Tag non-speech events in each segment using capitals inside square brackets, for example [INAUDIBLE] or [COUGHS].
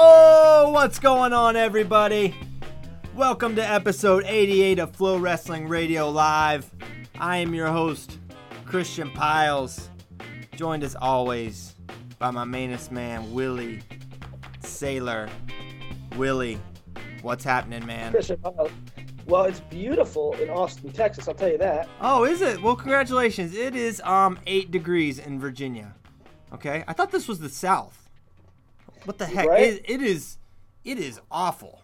Oh, what's going on, everybody? Welcome to episode 88 of FloWrestling Radio Live. I am your host, Christian Pyles, joined as always by my mainest man, Willie Sailor. Willie, what's happening, man? Christian Pyles. Well, it's beautiful in Austin, Texas. I'll tell you that. Oh, is it? Well, congratulations. It is um eight degrees in Virginia. Okay, I thought this was the South. What the heck? Right? It, it is, it is awful.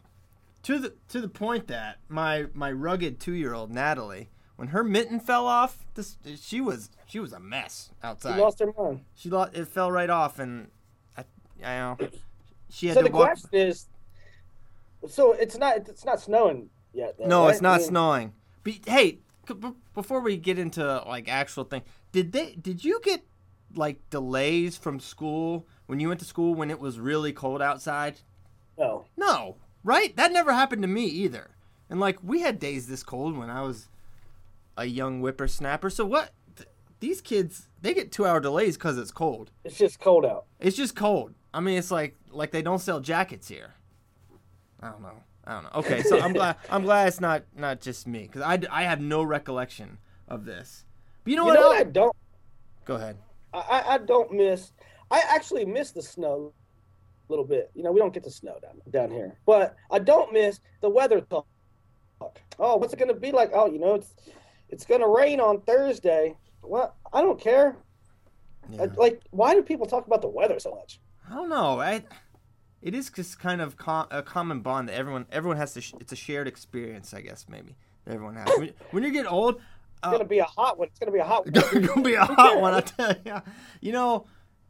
To the to the point that my my rugged two year old Natalie, when her mitten fell off, this she was she was a mess outside. She lost her mind. She lost. It fell right off, and I, I know she had So to the walk. question is, so it's not it's not snowing yet. No, right? it's not I mean, snowing. But hey, before we get into like actual thing, did they did you get like delays from school when you went to school when it was really cold outside? No. No, right? That never happened to me either. And like we had days this cold when I was a young whippersnapper. So what? th- These kids they get two hour delays because it's cold. It's just cold out. It's just cold. I mean, it's like like they don't sell jackets here. I don't know. I don't know. Okay, so I'm [LAUGHS] glad I'm glad it's not not just me because I, I have no recollection of this. But you know You what? know what I don't Go ahead. I, I- I don't miss I actually miss the snow a little bit. You know, we don't get the snow down down here. But I don't miss the weather talk. Oh, what's it gonna be like? Oh, you know, it's it's gonna rain on Thursday. Well, I don't care. Yeah. Like, why do people talk about the weather so much? I don't know. I it is just kind of com- a common bond that everyone everyone has to. Sh- it's a shared experience, I guess maybe that everyone has. When, when you get old, It's uh, gonna be a hot one. It's gonna be a hot one. [LAUGHS] it's gonna be a hot one. I tell you, you know.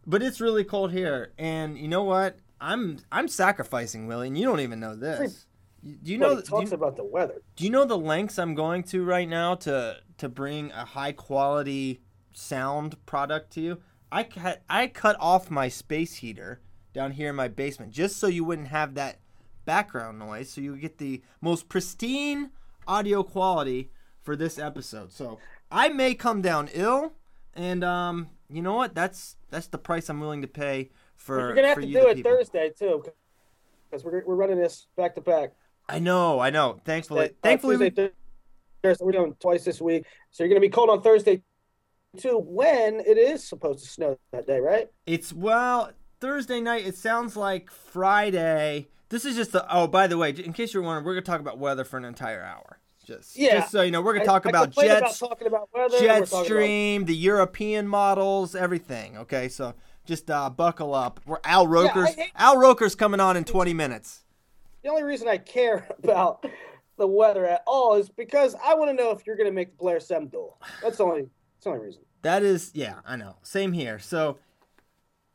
But it's really cold here, and you know what? I'm I'm sacrificing, Willie, and you don't even know this. Do you know? Nobody do you- talks about the weather. Do you know the lengths I'm going to right now to to bring a high quality sound product to you? I cut I cut off my space heater down here in my basement just so you wouldn't have that background noise, so you get the most pristine audio quality for this episode. So I may come down ill, and um, you know what? That's that's the price I'm willing to pay for. You're gonna have to you, do it people. Thursday too, because we're we're running this back to back. I know, I know. Thankfully, Uh, thankfully, we... Thursday, we're doing twice this week, so you're gonna be cold on Thursday too. When it is supposed to snow that day, right? It's well Thursday night. It sounds like Friday. This is just the. Oh, by the way, in case you're wondering, we're gonna talk about weather for an entire hour. Just, Yeah. just so you know, we're gonna talk I about complain jets, about talking about weather. we're about- the European models, everything. Okay, so just uh, buckle up. We're Al Roker's. hate- Al Roker's coming on in 20 minutes. The only reason I care [LAUGHS] about the weather at all is because I want to know if you're gonna make the Blair Sem duel. That's the only. That's the only reason. That is, yeah, I know. Same here. So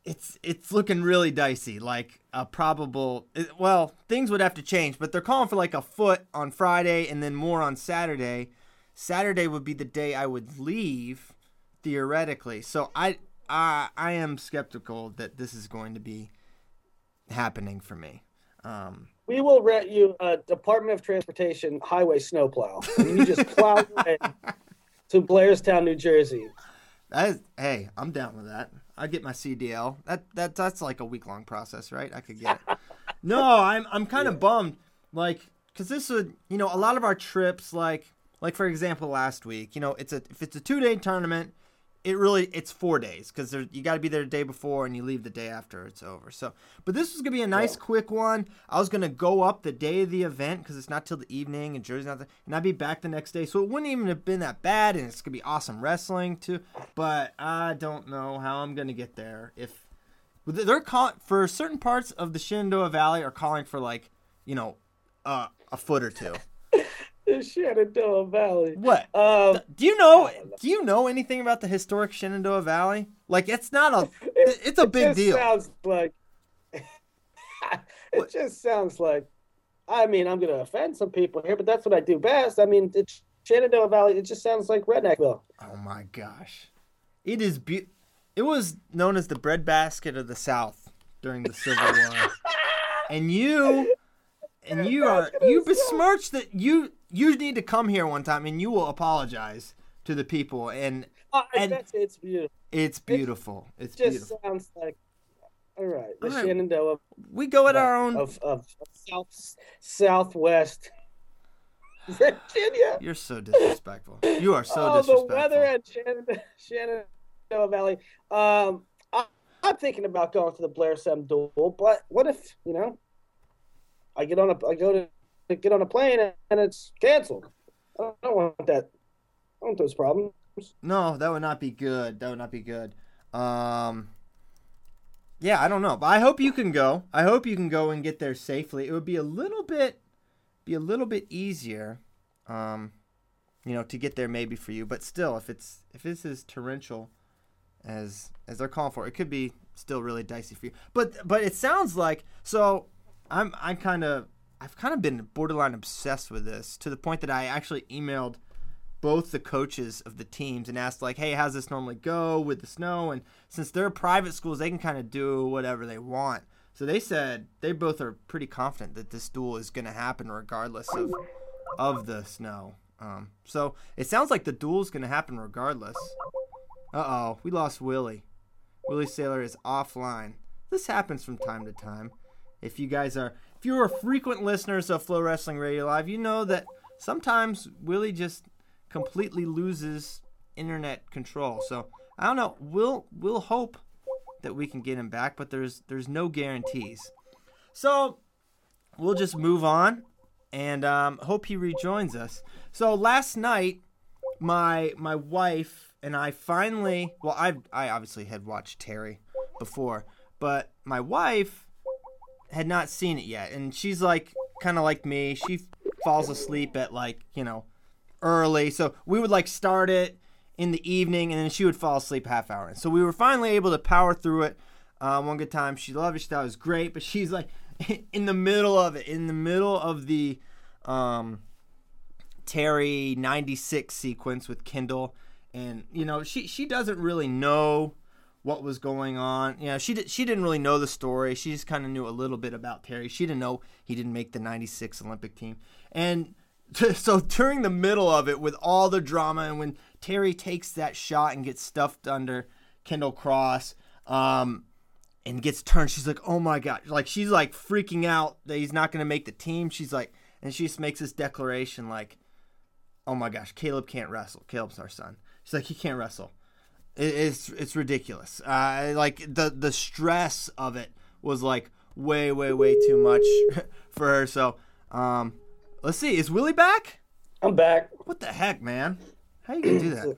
it's it's looking really dicey. Like a probable. well, things would have to change, but they're calling for like a foot on Friday and then more on Saturday. Saturday would be the day I would leave, theoretically. So I I I am skeptical that this is going to be happening for me. Um, We will rent you a Department of Transportation highway snowplow, and you just plow [LAUGHS] to Blairstown, New Jersey. that is, hey, I'm down with that. I get my CDL. That that that's like a week long process, right? I could get it. [LAUGHS] no, I'm I'm kind of bummed, like, cause this would, you know, a lot of our trips, like, like for example, last week, you know, it's a if it's a two day tournament, it really it's four days because you got to be there the day before and you leave the day after it's over. So, but this was gonna be a nice quick one. I was gonna go up the day of the event because it's not till the evening and Jersey's not there, and I'd be back the next day. So it wouldn't even have been that bad, and it's gonna be awesome wrestling too. But I don't know how I'm gonna get there if they're calling for certain parts of the Shenandoah Valley are calling for like you know uh, a foot or two. The [LAUGHS] Shenandoah Valley. What? Um, Do you know? Do you know anything about the historic Shenandoah Valley? Like, it's not a. [LAUGHS] It's a big deal. it just deal. Sounds like [LAUGHS] it just sounds like. I mean, I'm going to offend some people here, but that's what I do best. I mean, it's Shenandoah Valley. It just sounds like Redneckville. Oh my gosh, it is. Be- it was known as the breadbasket of the South during the Civil War, and you, and you are you besmirched that. You you need to come here one time, and you will apologize to the people, and And- that's, it's beautiful. it's beautiful. It's It just beautiful. sounds like. All right, the All right. Shenandoah We go at our own. of, of south southwest Virginia. [LAUGHS] You're so disrespectful. You are so oh, disrespectful. the weather at Shenandoah, Shenandoah Valley. Um, I, I'm thinking about going to the Blair Sem duel, but what if you know? I get on a I go to get on a plane and, it's canceled. I don't want that. I want those problems. No, that would not be good. That would not be good. Um, yeah, I don't know, but I hope you can go. I hope you can go and get there safely. It would be a little bit, be a little bit easier, um, you know, to get there maybe for you. But still, if it's if it's as torrential as as they're calling for, it could be still really dicey for you. But but it sounds like so. I'm I'm kind of I've kind of been borderline obsessed with this to the point that I actually emailed both the coaches of the teams and asked like, "Hey, how's this normally go with the snow?" And since they're private schools, they can kind of do whatever they want. So they said they both are pretty confident that this duel is going to happen regardless of of the snow. Um, so it sounds like the duel is going to happen regardless. Uh oh, we lost Willie. Willie Sailor is offline. This happens from time to time. If you guys are, if you are frequent listeners of FloWrestling Radio Live, you know that sometimes Willie just completely loses internet control. So I don't know. We'll we'll hope that we can get him back, but there's there's no guarantees. So we'll just move on and um, hope he rejoins us. So last night, my my wife and I finally well I I obviously had watched Terry before, but my wife had not seen it yet, and she's like kind of like me. She falls asleep at like you know early, so we would like start it in the evening, and then she would fall asleep half hour. And so we were finally able to power through it. Uh, one good time. She loved it. She thought it was great, but [LAUGHS] she's like in the middle of it, in the middle of the um, Terry 96 sequence with Kendall. And, you know, she, she doesn't really know what was going on. You know, she, did, she didn't really know the story. She just kind of knew a little bit about Terry. She didn't know he didn't make the 96 Olympic team. And [LAUGHS] so during the middle of it, with all the drama, and when Terry takes that shot and gets stuffed under Kendall Cross, um, and gets turned, she's like, "Oh my god!" Like she's like freaking out that he's not going to make the team. She's like, and she just makes this declaration like, "Oh my gosh, Caleb can't wrestle. Caleb's our son." She's like, "He can't wrestle." It, it's it's ridiculous. Uh, like the the stress of it was like way way way too much [LAUGHS] for her. So, um, let's see. Is Willie back? I'm back. What the heck, man? How you gonna do that?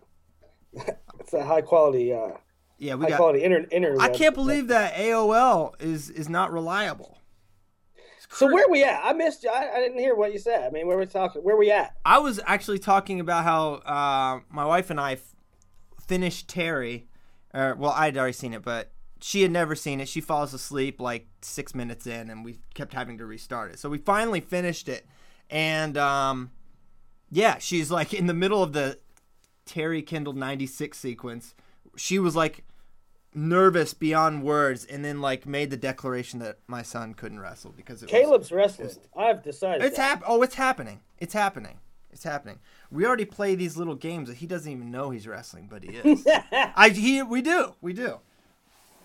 [CLEARS THROAT] It's a high quality, uh, Yeah, we high got. quality inter- internet. I can't believe that AOL is is not reliable. So where we at? I missed you. I, I didn't hear what you said. I mean, where we talking? Where we at? I was actually talking about how uh, my wife and I f- finished Terry. Or, well, I'd already seen it, but she had never seen it. She falls asleep like six minutes in, and we kept having to restart it. So we finally finished it, and um, Yeah, she's like in the middle of the Terry Kendall 96 sequence. She was like nervous beyond words and then like made the declaration that my son couldn't wrestle because it was, Caleb's wrestling. I've decided. it's that. hap- oh it's happening. It's happening. It's happening. We already play these little games that he doesn't even know he's wrestling, but he is. [LAUGHS] I he we do. We do.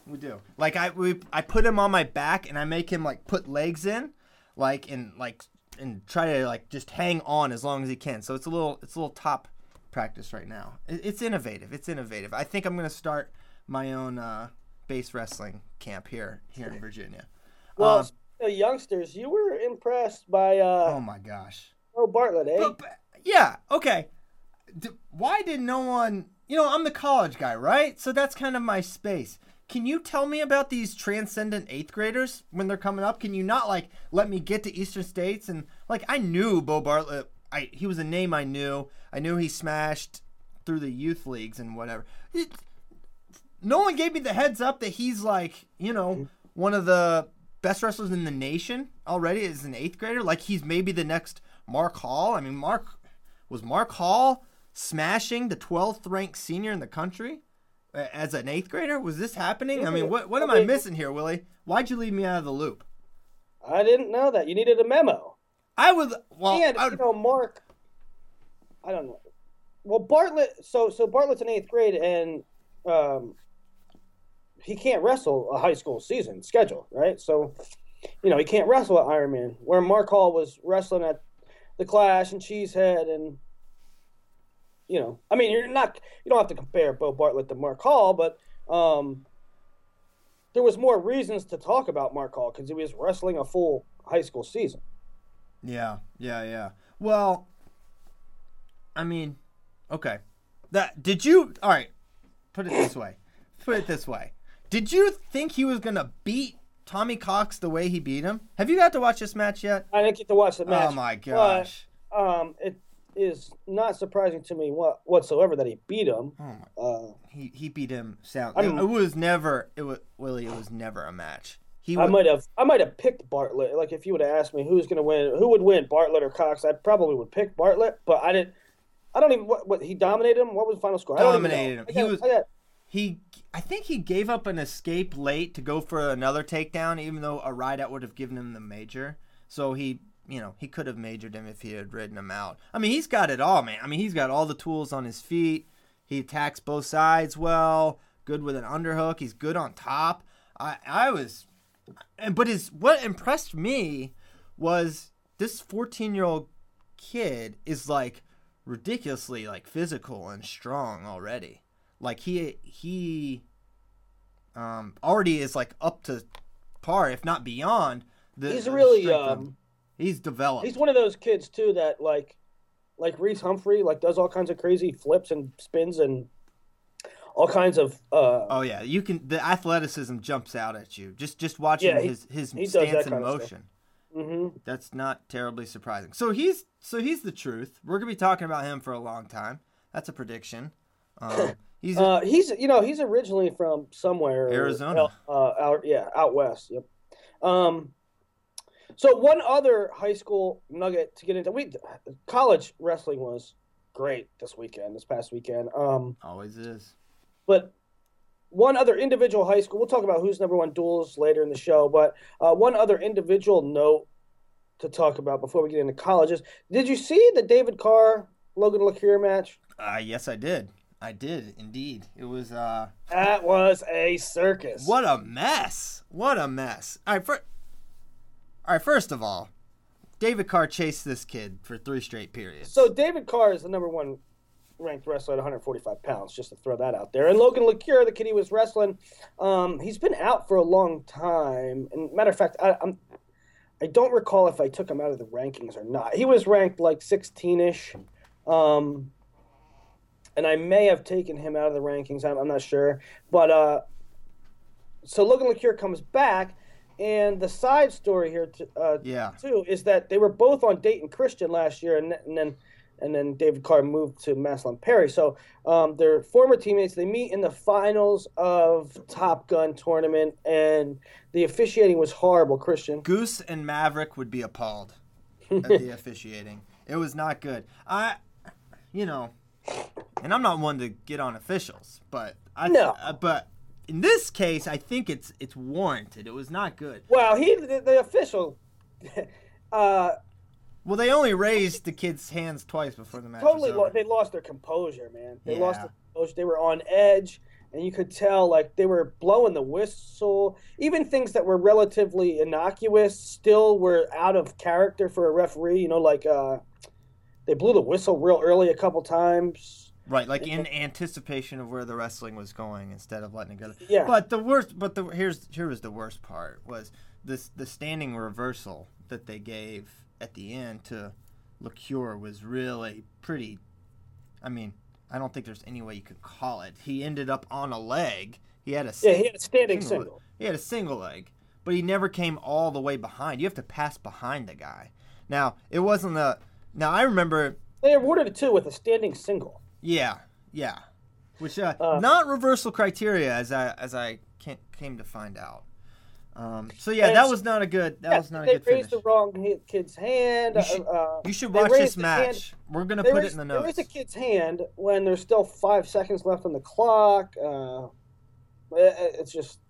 We do. Like I we I put him on my back and I make him like put legs in, like and like and try to like just hang on as long as he can. So it's a little it's a little top practice right now. It, it's innovative. It's innovative. I think I'm gonna start my own uh, base wrestling camp here here in Virginia. Well, Um, youngsters, you were impressed by uh, oh my gosh. Bo Bartlett, eh? But, but- yeah, okay. D- why did no one? You know, I'm the college guy, right? So that's kind of my space. Can you tell me about these transcendent eighth graders when they're coming up? Can you not like let me get to Eastern States and like I knew Bo Bartlett. I he was a name I knew. I knew he smashed through the youth leagues and whatever. It- no one gave me the heads up that he's like you know one of the best wrestlers in the nation already as an eighth grader. Like he's maybe the next Mark Hall. I mean, Mark was Mark Hall smashing the 12th ranked senior in the country as an eighth grader. Was this happening? I mean, what what am I missing here, Willie? Why'd you leave me out of the loop? I didn't know that. You needed a memo. I was well, and I you know, Mark. I don't know. Well, Bartlett. So so Bartlett's in eighth grade, and um, he can't wrestle a high school season schedule, right? So, you know, he can't wrestle at Ironman. Where Mark Hall was wrestling at the Clash and Cheesehead, and you know, I mean, you're not you don't have to compare Bo Bartlett to Mark Hall, but um, there was more reasons to talk about Mark Hall because he was wrestling a full high school season. yeah, yeah, yeah. Well, I mean, okay. That did you? All right. Put it this way. Put it this way. Did you think he was gonna beat Tommy Cox the way he beat him? Have you got to watch this match yet? I didn't get to watch the match. Oh my but, gosh. um, it is not surprising to me what, whatsoever that he beat him. Oh my Uh, he he beat him sound. I'm- it, it was never it was Willie. It was never a match. He I might have I might have picked Bartlett. Like if you would have asked me who's going to win, who would win, Bartlett or Cox, I probably would pick Bartlett. But I didn't. I don't even what, what he dominated him. What was the final score? I don't even know. Him. I He was- I got- he. I think he gave up an escape late to go for another takedown, even though a ride out would have given him the major. So he, you know, he could have majored him if he had ridden him out. I mean, he's got it all, man. I mean, he's got all the tools on his feet. He attacks both sides well. Good with an underhook. He's good on top. I I was, and but his what impressed me was this 14 year old kid is like ridiculously like physical and strong already. Like he he um already is like up to par, if not beyond. The, he's really um, he's developed. he's one of those kids too that like like Reese Humphrey like does all kinds of crazy flips and spins and all kinds of uh oh yeah, you can. The athleticism jumps out at you just just watching Yeah, he- his his he stance and kind of stuff. motion. mhm. That's not terribly surprising. So he's so he's the truth. We're gonna be talking about him for a long time. That's a prediction. Um, [LAUGHS] he's Uh, he's you know he's originally from somewhere Arizona. Uh, out yeah, out west. Yep. Um, so one other high school nugget to get into. We college wrestling was great this weekend, this past weekend. Um, always is. but one other individual high school. We'll talk about who's number one duels later in the show. But uh, one other individual note to talk about before we get into colleges. Did you see the David Carr Logan LaCure match? Uh, yes, I did. I did indeed. It was uh, That was a circus. what a mess. What a mess. All right, for, all right. First of all, David Carr chased this kid for three straight periods. So David Carr is the number one ranked wrestler at 145 pounds, just to throw that out there. And Logan LaCure, the kid he was wrestling, um, he's been out for a long time. And matter of fact, I, I'm I don't recall if I took him out of the rankings or not. He was ranked like 16ish. Um, and I may have taken him out of the rankings. I'm, I'm not sure. But uh, so Logan LaCure comes back. And the side story here, to, uh, yeah, too is that they were both on Dayton Christian last year, and, and then and then David Carr moved to Massillon Perry. So um, they're former teammates. They meet in the finals of Top Gun tournament, and the officiating was horrible. Christian, Goose and Maverick would be appalled at [LAUGHS] the officiating. It was not good. I, you know, and I'm not one to get on officials, but I, No. uh, but in this case, I think it's it's warranted. It was not good. Well, he the, the official. [LAUGHS] Uh, Well, they only raised the kid's hands twice before the match. was totally, lo- they lost their composure, man. They lost their composure. They were on edge, and you could tell like they were blowing the whistle. Even things that were relatively innocuous still were out of character for a referee. You know, like uh, they blew the whistle real early a couple times. Right, like in anticipation of where the wrestling was going, instead of letting it go. Yeah. But the worst, but the here's here was the worst part was this the standing reversal that they gave at the end to LaCure was really pretty. I mean, I don't think there's any way you could call it. He ended up on a leg. He had a Yeah, he had a standing single- single. He had a single leg, but he never came all the way behind. You have to pass behind the guy. Now it wasn't a. Now I remember They awarded it too with a standing single. yeah, yeah. Which uh, Uh, not reversal criteria as I as I ca- came to find out. Um, so yeah, that was not a good that Yeah, was not a good. they raised finish. the wrong kid's hand. You should- uh, You should watch this the hand- match. We're gonna they put raised, it in the They notes. raised a kid's hand when there's still five seconds left on the clock. Uh, it- it's just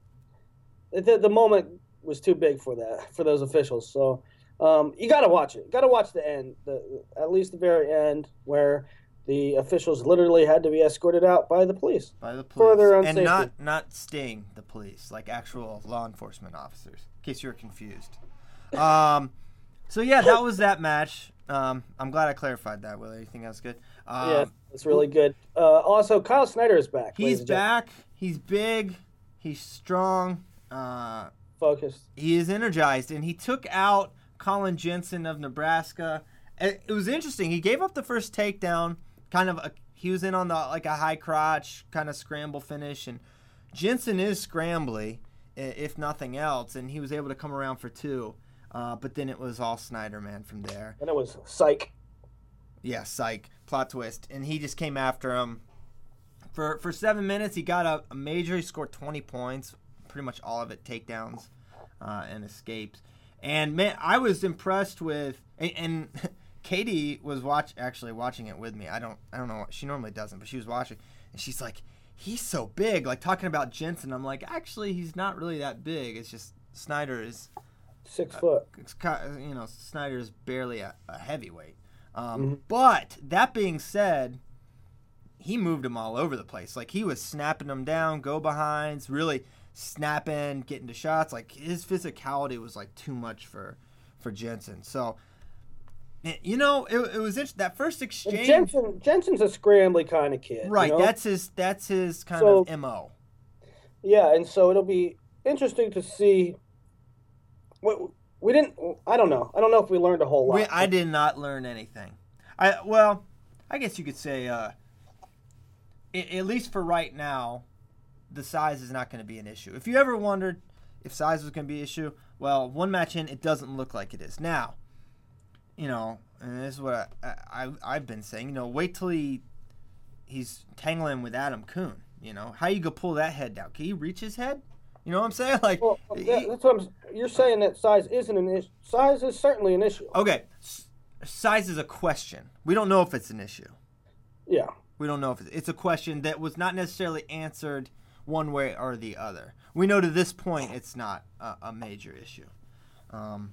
the, the moment was too big for that for those officials. So um, you got to watch it. You got to watch the end, the at least the very end where the officials literally had to be escorted out by the police. by the police, for their own and safety. not not sting the police like actual law enforcement officers. In case you were confused. [LAUGHS] Um, so yeah, that was that match. Um, I'm glad I clarified that. Will anything else good? Um, yeah, it's really good. Uh, also, Kyle Snyder is back. he's back. He's big. He's strong. Uh, Focused. he is energized, and he took out Colin Jensen of Nebraska. It it was interesting. He gave up the first takedown, kind of. A, he was in on the like a high crotch kind of scramble finish, and Jensen is scrambly, if nothing else, and he was able to come around for two. Uh, but then it was all Snyder man from there. And it was psych. Yeah, psych plot twist, and he just came after him for for seven minutes. He got a, a major. He scored twenty points, pretty much all of it takedowns uh, and escapes. And man, I was impressed with and, and [LAUGHS] Katie was watch actually watching it with me. I don't I don't know what she normally doesn't, but she was watching, and she's like, he's so big. Like talking about Jensen, I'm like, actually, he's not really that big. It's just Snyder is Six foot. it's ki- you know Snyder is barely a, a heavyweight. Um, Mm-hmm. But that being said, he moved him all over the place. Like he was snapping them down, go behinds, really snapping, getting to shots. Like his physicality was like too much for for Jensen. So eh, you know it, it was interesting. that first And exchange. Jensen, Jensen's a scrambly kind of kid. you right, know? that's his that's his kind So- of mo. Yeah, and so it'll be interesting to see. What we didn't. I don't know. I don't know if we learned a whole lot. We, I did not learn anything. I well, I guess you could say, uh, at least for right now, the size is not going to be an issue. If you ever wondered if size was going to be an issue, well, one match in, it doesn't look like it is now. You know, and this is what I, I I've been saying. You know, wait till he he's tangling with Adam Coon. You know, how you go pull that head down? Can he reach his head? You know what I'm saying? [LAUGHS] Like, Well, that, that's what I'm. You're saying that size isn't an issue. Size is certainly an issue. okay, s- size is a question. We don't know if it's an issue. Yeah. We don't know if it's, it's a question that was not necessarily answered one way or the other. We know to this point it's not a, a major issue. Um,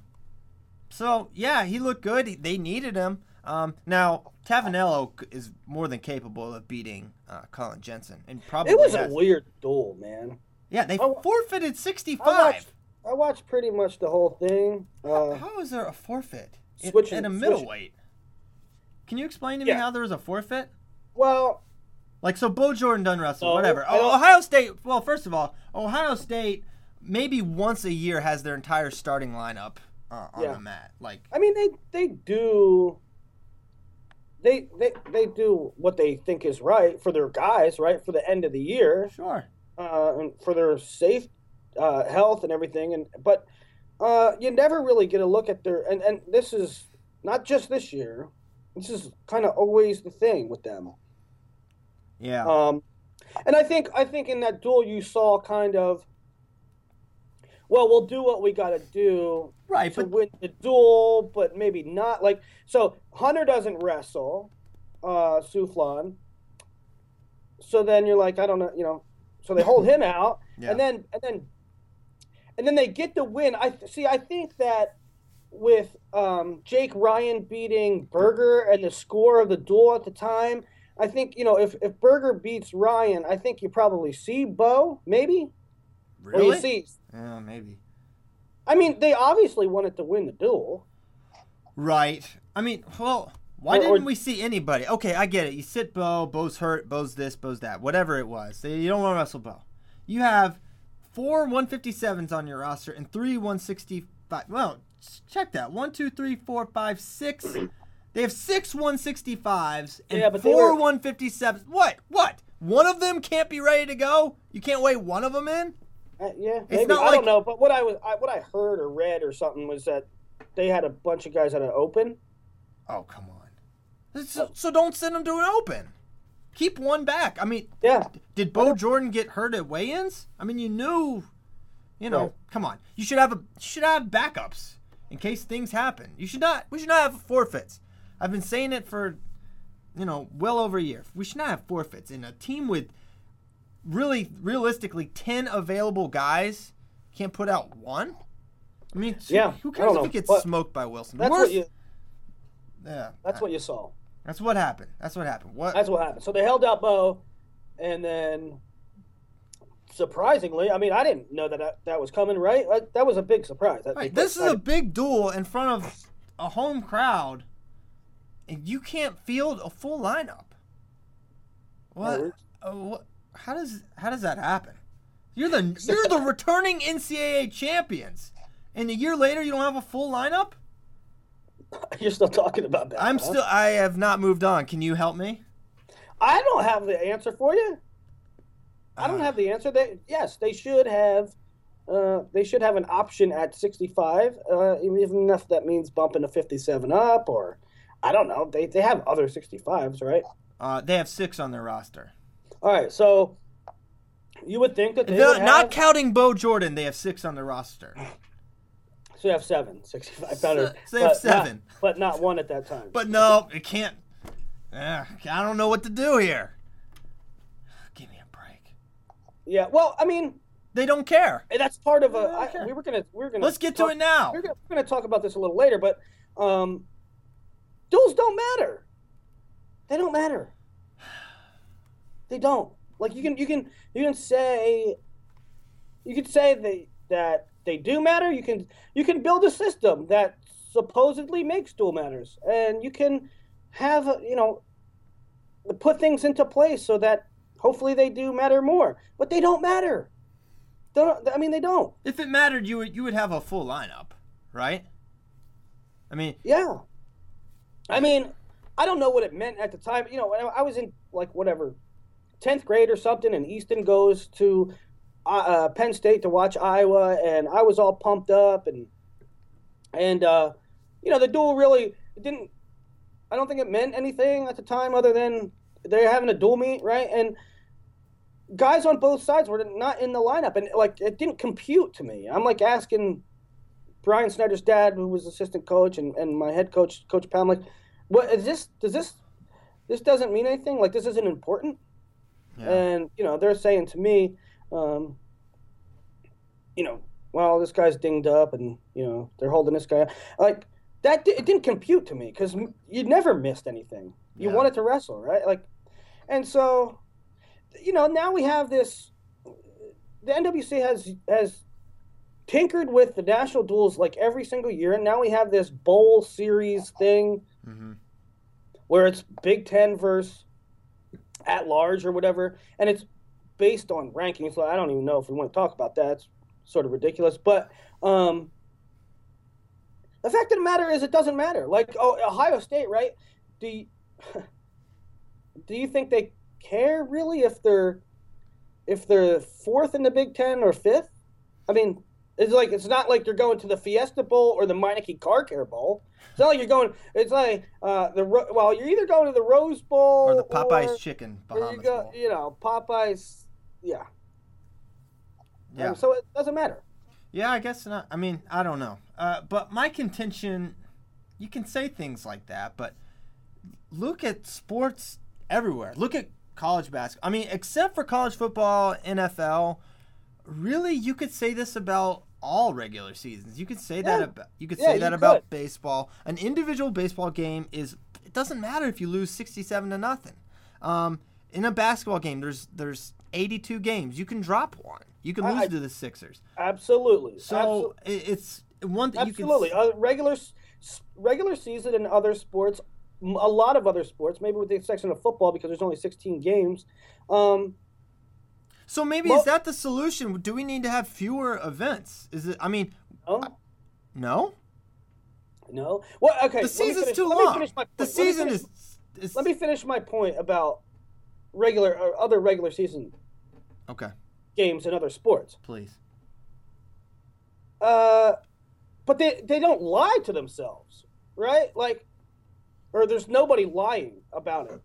so yeah, he looked good. He- They needed him. Um, now Tavanello is more than capable of beating uh, Colin Jensen, and probably It was a weird duel, man. yeah. They forfeited I sixty-five. watched. I watched pretty much the whole thing. Uh, How is there a forfeit in- Switching- at a switching- middleweight? Can you explain to me Yeah. how there was a forfeit? well, Like so, Bo Jordan done wrestle, No, whatever. Oh, Ohio State. Well, first of all, Ohio State maybe once a year has their entire starting lineup uh, on Yeah. the mat. Like, I mean, they they do. They, they they do what they think is right for their guys, right for the end of the year. sure, uh, and for their safe uh, health and everything. And but uh, you never really get a look at their and and this is not just this year. This is kind of always the thing with them. Yeah, Um, and I think I think in that duel you saw kind of well, we'll do what we got to do Right, to but win the duel, but maybe not. Like so, Hunter doesn't wrestle, uh, Suflon. So then you're like, I don't know, you know. So they hold him [LAUGHS] out, Yeah. and then and then and then they get the win. I see. I think that with um, Jake Ryan beating Berger and the score of the duel at the time, I think you know if if Berger beats Ryan, I think you probably see Bo maybe. Or really, you see, yeah, maybe. I mean, they obviously wanted to win the duel. Right. I mean, well, why Or- or- didn't we see anybody? Okay, I get it. You sit Bo, Bo's hurt, Bo's this, Bo's that, whatever it was. You don't want to wrestle Bo. You have four 157s on your roster and three 165. Well, check that. One, two, three, four, five, six. They have six 165s and Yeah, but four were- 157s. What? What? One of them can't be ready to go? You can't weigh one of them in? Uh, yeah, maybe. not I like- don't know, but what I was, I, what I heard or read or something was that they had a bunch of guys at an open. Oh, come on. So, so don't send them to an open. Keep one back. I mean, Yeah, Did Bo Jordan get hurt at weigh-ins? I mean, you knew, you know. Right. Come on, you should have a you should have backups in case things happen. You should not. We should not have forfeits. I've been saying it for, you know, well over a year. We should not have forfeits in a team with really, realistically, ten available guys. Can't put out one. I mean, Yeah, Who cares if know, he gets but smoked by Wilson? That's worst- what you, Yeah, that's what you saw. that's what happened. That's what happened. What? That's what happened. So they held out Bo, and then surprisingly, I mean, I didn't know that that, that was coming. Right, Uh, that was a big surprise. Right, this is a big duel in front of a home crowd, and you can't field a full lineup. What? Yeah, uh, what how does how does that happen? You're the [LAUGHS] you're the returning NCAA champions, and a year later you don't have a full lineup. [LAUGHS] You're still talking about that. I'm huh? still I have not moved on. Can you help me? I don't have the answer for you. I don't Uh. have the answer. They yes, they should have. Uh, they should have an option at 65, uh, even if that means bumping to 57 up, or I don't know. They they have other 65s, right? Uh, they have six on their roster. All right, so you would think that they They're- would have, not counting Bo Jordan, they have six on their roster. [LAUGHS] so you have seven, 65 pounders. So they have but not- seven. [LAUGHS] but not one at that time. But no, it can't. Uh, I don't know what to do here. Give me a break. yeah, well, I mean, They don't care. that's part of a. I, we were gonna we were gonna. Let's get to it now. We're gonna, we're gonna talk about this a little later, but um, duels don't matter. They don't matter. They don't. Like you can you can you can say you can say they that they do matter. You can you can build a system that supposedly makes dual matters, and you can have you know put things into place so that hopefully they do matter more. But they don't matter. They don't, I mean, they don't. If it mattered, you would you would have a full lineup, right? I mean, Yeah. I mean, I don't know what it meant at the time. You know, I was in like whatever, tenth grade or something, and Easton goes to uh, uh, Penn State to watch Iowa, and I was all pumped up, and and uh, you know, the duel really didn't. I don't think it meant anything at the time other than they're having a duel meet, right? And guys on both sides were not in the lineup, and like it didn't compute to me. I'm like asking Brian Snyder's dad, who was assistant coach, and, and my head coach, Coach Pam, like, what is this? Does this this doesn't mean anything? Like this isn't important? yeah. And you know, they're saying to me, um, you know, well, this guy's dinged up, and you know, they're holding this guy. up. Like that, it didn't compute to me because you never missed anything. You Yeah. wanted to wrestle, right? Like, and so, you know, now we have this. The NWC has has tinkered with the national duels like every single year, and now we have this bowl series thing Mhm. where it's Big Ten versus at large or whatever, and it's based on rankings. So I don't even know if we want to talk about that. It's sort of ridiculous, but um, the fact of the matter is, it doesn't matter. Like oh, Ohio State, right? Do you, [SIGHS] do you think they care really if they're if they're fourth in the Big Ten or fifth? I mean, it's like it's not like you're going to the Fiesta Bowl or the Meineke Car Care Bowl. It's not like you're going. It's like uh, the well, you're either going to the Rose Bowl or the Popeyes or, chicken or you go, Bowl. you know, Popeyes. Yeah. Yeah. Um, so it doesn't matter. Yeah, I guess not. I mean, I don't know. Uh, but my contention, you can say things like that, but look at sports everywhere. Look at college basketball. I mean, except for college football, NFL, really, you could say this about all regular seasons. You could say that about you could Yeah, say that about could. baseball. An individual baseball game is it doesn't matter if you lose 67 to nothing. Um, in a basketball game, there's there's 82 games. You can drop one. You can I- lose I- to the Sixers. Absolutely. So it it's one that you can Absolutely. Uh, regular regular season in other sports, a lot of other sports, maybe with the exception of football because there's only 16 games. Um, So maybe Well- is that the solution? Do we need to have fewer events? Is it? I mean, no, no. no. Well, okay. The season's finish- too let me long. finish my The season finish- is, is. Let me finish my point about regular or other regular season Okay, games and other sports. please. Uh, but they they don't lie to themselves, right? Like, or there's nobody lying about it.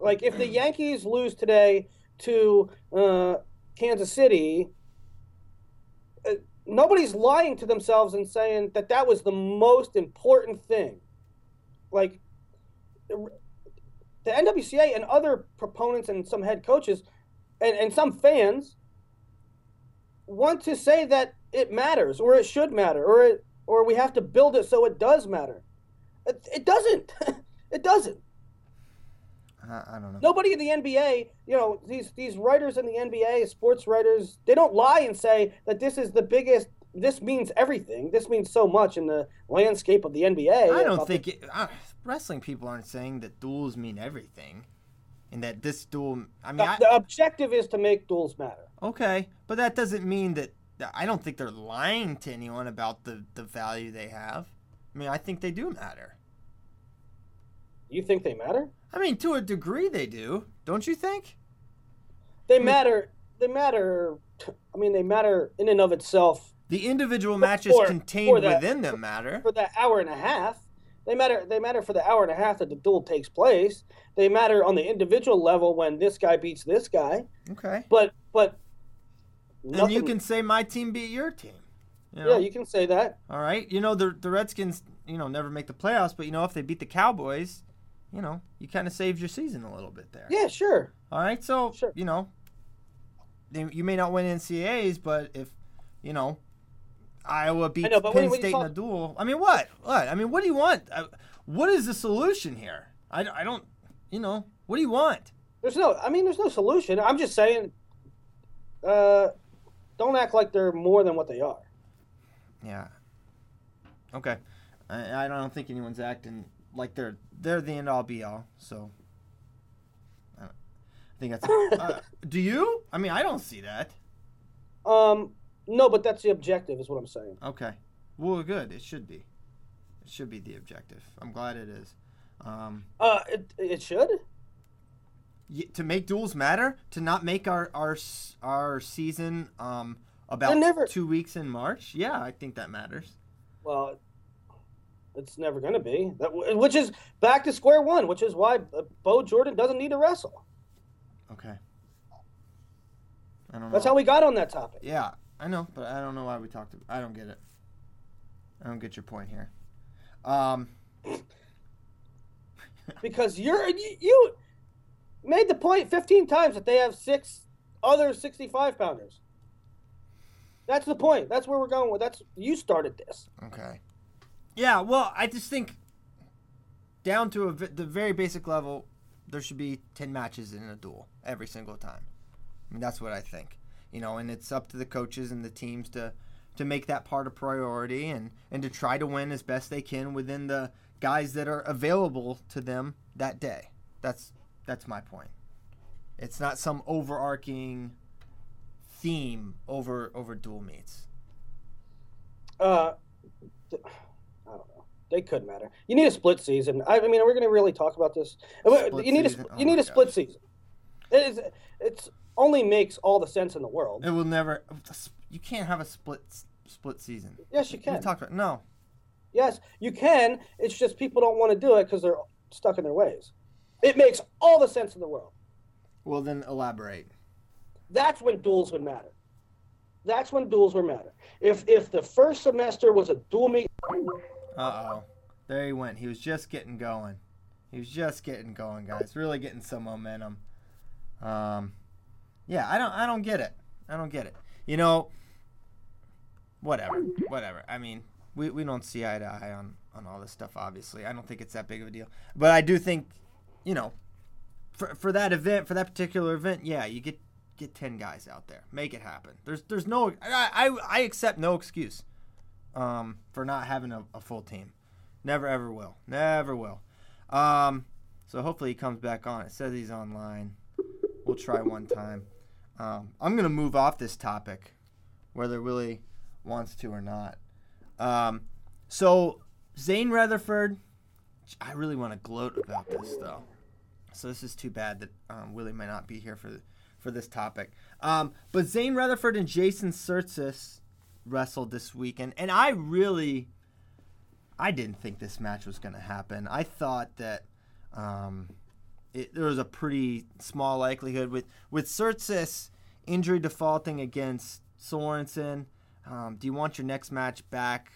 Like, if the Yankees lose today to uh, Kansas City, uh, nobody's lying to themselves and saying that that was the most important thing. Like, the NWCA and other proponents and some head coaches and, and some fans want to say that it matters or it should matter or it or we have to build it so it does matter. It, it doesn't. [LAUGHS] it doesn't. I, I don't know. Nobody in the NBA, you know, these these writers in the NBA, sports writers, they don't lie and say that this is the biggest. This means everything. This means so much in the landscape of the NBA. I don't think it, uh, wrestling people aren't saying that duels mean everything, and that this duel. I mean, the, I, the objective is to make duels matter. okay, but that doesn't mean that. I don't think they're lying to anyone about the the value they have. I mean, I think they do matter. You think they matter? I mean, to a degree, they do. Don't you think? They matter. They matter. I mean, they matter in and of itself The individual matches for- contained for that- within them matter. for that hour and a half. They matter. They matter for the hour and a half that the duel takes place. They matter on the individual level when this guy beats this guy. Okay. But but And you can say my team beat your team. You yeah, you can say that. All right. You know the the Redskins, you know, never make the playoffs, but you know if they beat the Cowboys, you know, you kind of saved your season a little bit there. Yeah, sure. All right. So, Sure. you know, you may not win NCAAs, but if, you know, Iowa beats know, Penn when- when you State in a duel, I mean, what? What? I mean, what do you want? What is the solution here? I, I don't, you know, what do you want? There's no. I mean, there's no solution. I'm just saying. Uh, don't act like they're more than what they are. Yeah. Okay. I, I don't think anyone's acting like they're they're the end all be all. So. I, I think that's. [LAUGHS] uh, do you? I mean, I don't see that. Um, no, but that's the objective, is what I'm saying. Okay. Well, good. It should be. It should be the objective. I'm glad it is. Um, Uh, it it should. y- to make duels matter, to not make our our our season um about never- two weeks in March. Yeah, I think that matters. Well, it's never going to be. That, which is back to square one, which is why uh, Bo Jordan doesn't need to wrestle. Okay. I don't know. That's how we got on that topic. Yeah, I know, but I don't know why we talked. About, I don't get it. I don't get your point here. Um, [LAUGHS] Because you're you, you made the point 15 times that they have six other 65 pounders. That's the point. That's where we're going with. That's you started this. okay. Yeah, well, I just think down to a, the very basic level, there should be ten matches in a duel every single time. I mean, that's what I think. You know, and it's up to the coaches and the teams to to make that part a priority and and to try to win as best they can within the guys that are available to them that day. That's that's my point. It's not some overarching theme over over dual meets. Uh, th- I don't know. They could matter. You need a split season. I, I mean, we're going to really talk about this. Uh, Split you need season? a Oh you need my a split gosh. season. It is. It's only makes all the sense in the world. It will never. You can't have a split split season. Yes, you We can. talked about no. Yes, you can. It's just people don't want to do it because they're stuck in their ways. It makes all the sense in the world. Well, then elaborate. That's when duels would matter. that's when duels were matter. If if the first semester was a dual meet, Uh oh. There he went. He was just getting going. He was just getting going, guys. Really getting some momentum. Um, yeah, I don't, I don't get it. I don't get it. You know, whatever, whatever. I mean, we, we don't see eye to eye on on all this stuff. Obviously, I don't think it's that big of a deal. But I do think, you know, for for that event, for that particular event, yeah, you get get ten guys out there, make it happen. There's there's no, I I, I accept no excuse, um, for not having a, a full team. Never ever will. Never will. Um, so hopefully he comes back on. It says he's online. We'll try one time. Um, I'm gonna move off this topic, whether Willie wants to or not. Um, so Zain Retherford, I really want to gloat about this though. So this is too bad that um, Willie might not be here for for this topic. Um, but Zain Retherford and Jason Tsirtsis wrestled this weekend, and I really, I didn't think this match was going to happen. I thought that um, it, there was a pretty small likelihood with with Tsirtsis injury defaulting against Sorensen. Um, do you want your next match back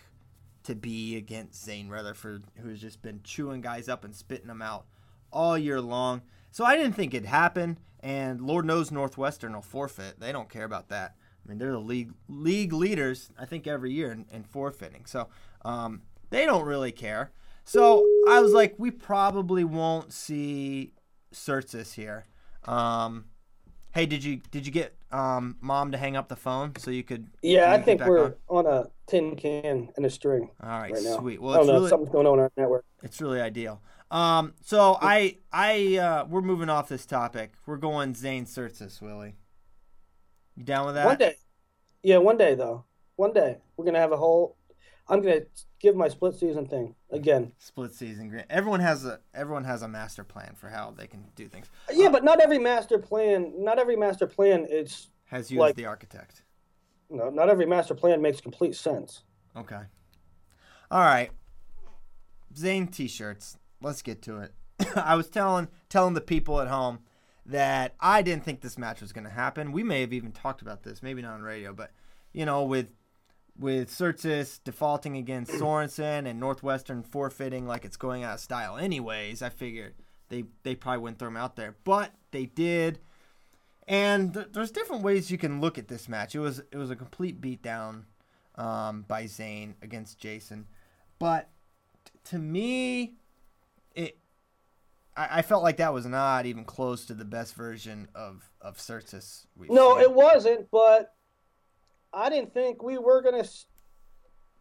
to be against Zain Retherford, who's just been chewing guys up and spitting them out all year long? So I didn't think it'd happen, and Lord knows Northwestern will forfeit. They don't care about that. I mean, they're the league league leaders, I think, every year in, in forfeiting. So um, they don't really care. So I was like, we probably won't see Tsirtsis here. Um, hey, did you did you get um, mom to hang up the phone so you could? yeah, you I think we're on? a tin can and a string? All right, right sweet. I Well, don't it's know, really something's going on in our network. it's really ideal. Um, so I I uh, we're moving off this topic. We're going Zain Tsirtsis, Willie. You down with that? One day, yeah, one day though, one day we're gonna have a whole. I'm gonna give my split season thing again. Split season. Everyone has a everyone has a master plan for how they can do things. Yeah, uh, but not every master plan. Not every master plan is. Has you as the architect. No, not every master plan makes complete sense. Okay. All right. Zain Tsirtsis. Let's get to it. [COUGHS] I was telling telling the people at home that I didn't think this match was going to happen. We may have even talked about this, maybe not on radio, but you know, with with Tsirtsis defaulting against [CLEARS THROAT] Sorensen and Northwestern forfeiting like it's going out of style anyways, I figured they they probably wouldn't throw him out there, but they did. And th- there's different ways you can look at this match. It was it was a complete beatdown um, by Zain against Jason, but t- to me, I, I felt like that was not even close to the best version of of Tsirtsis. No, seen. it wasn't. But I didn't think we were gonna. s-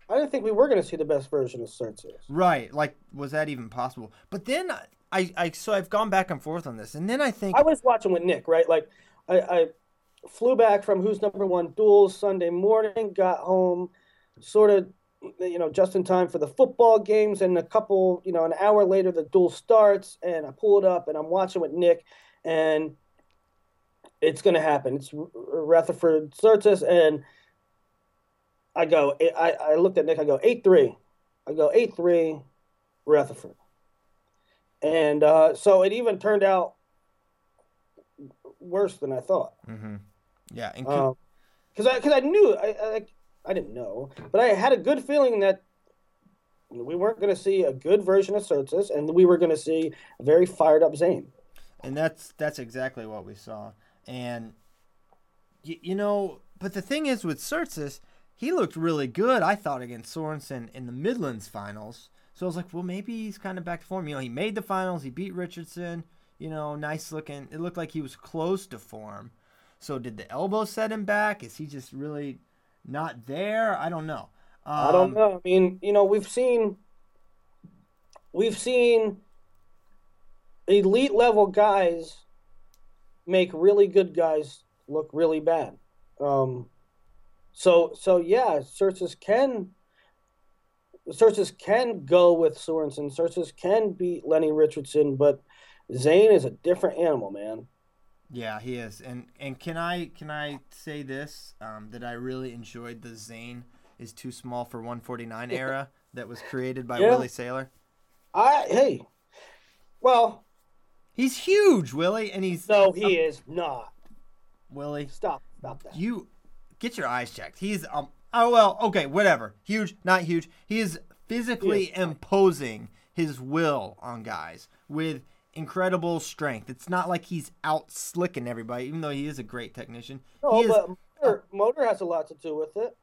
I didn't think we were gonna see the best version of Tsirtsis. right. Like, was that even possible? But then I, I so I've gone back and forth on this, and then I think I was watching with Nick, right? Like, I, I flew back from Who's Number One duels Sunday morning, got home, sort of, you know, just in time for the football games, and a couple, you know, an hour later the duel starts, and I pull it up, and I'm watching with Nick, and it's gonna happen. It's Retherford Tsirtsis, and I go, I, I looked at Nick, I go eight three, I go eight three, Retherford, and uh, so it even turned out worse than I thought. hmm yeah, Because I because I knew I, I I didn't know, but I had a good feeling that we weren't going to see a good version of Tsirtsis, and we were going to see a very fired up Zain. and that's that's exactly what we saw. And you, you know, but the thing is with Tsirtsis, he looked really good. I thought against Sorensen in the Midlands finals. So I was like, well, maybe he's kind of back to form. You know, he made the finals. He beat Richardson. You know, nice looking. It looked like he was close to form. So did the elbow set him back? Is he just really not there? I don't know. Um, I don't know. I mean, you know, we've seen we've seen elite level guys make really good guys look really bad. Um, so so yeah, Tsirtsis can Tsirtsis can go with Sorensen. Tsirtsis can beat Lenny Richardson, but Zain is a different animal, man. Yeah, he is. And and can I can I say this um, that I really enjoyed the Zain is too small for 149 [LAUGHS] era that was created by Yeah. Willie Saylor. I hey, well, He's huge, Willie, and he's no, he is not. Willie. Stop, stop that. You get your eyes checked. He's um oh well, okay, whatever. Huge, not huge. He is physically Yes. imposing his will on guys with incredible strength. It's not like he's out slicking everybody, even though he is a great technician. No, he is, but motor, motor has a lot to do with it.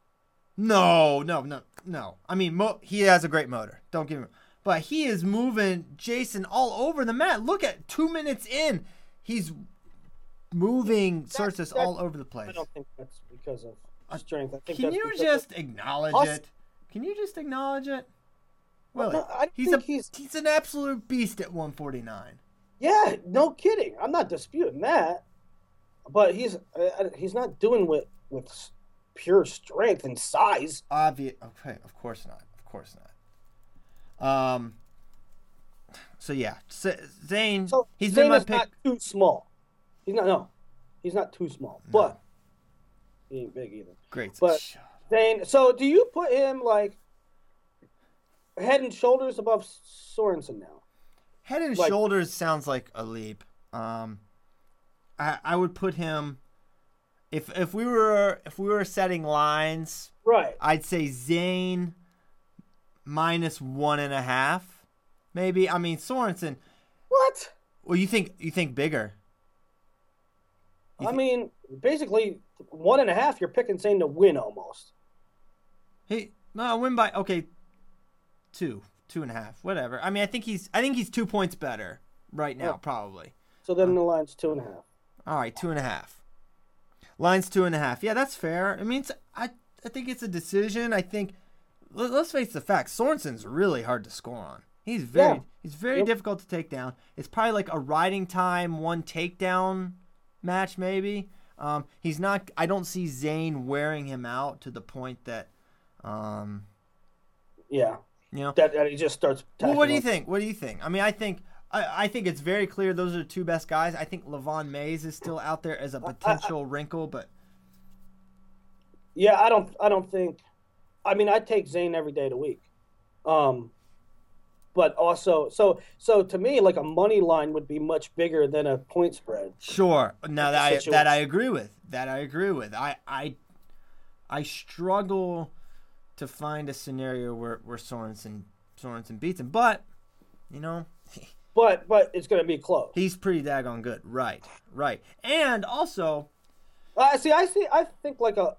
no, no, no, no. I mean, mo- he has a great motor. Don't me wrong. But he is moving Jason all over the mat. Look at two minutes in. He's moving Tsirtsis all over the place. I don't think that's because of uh, strength. I think Can you because of- just acknowledge it? Can you just acknowledge it? Well, Willie, no, I he's a he's- he's an absolute beast at 149. Yeah, no kidding. I'm not disputing that, but he's uh, he's not doing with with pure strength and size. Obvious. Okay, of course not. Of course not. Um. So yeah, Zain. So he's Zain been my pick. not too small. He's not no, he's not too small, but he ain't big either. Great. but- Zain, so do you put him like head and shoulders above Sorensen now? Head and like- shoulders sounds like a leap. Um, I I would put him. If if we were if we were setting lines, Right. I'd say Zain minus one and a half, maybe. I mean Sorensen. What? Well, you think you think bigger? You I thi- mean, basically one and a half. You're picking Zain to win almost. He no I win by okay, two two and a half, whatever. I mean, I think he's I think he's two points better right now, Oh. probably. So then the line's two and a half. All right, two and a half. Line's two and a half. Yeah, that's fair. I mean, it's, I I think it's a decision. I think let, us face the facts. Sorensen's really hard to score on. He's very Yeah. he's very Yep. difficult to take down. It's probably like a riding time one takedown match maybe. Um, he's not. I don't see Zain wearing him out to the point that, um, Yeah. You know. That, that he just starts. Well, what do you attacking think? What do you think? I mean, I think I, I think it's very clear those are the two best guys. I think Lavion Mayes is still out there as a potential wrinkle, but Yeah, I don't. I don't think. I mean, I take Zain every day of the week. Um, but also, so so to me, like a money line would be much bigger than a point spread. sure. Now that I, that I agree with. That I agree with. I I I struggle to find a scenario where where Sorensen Sorensen beats him, but you know. [LAUGHS] But but it's going to be close. He's pretty daggone good. Right. Right. And also, Uh, see, I see. I think like a.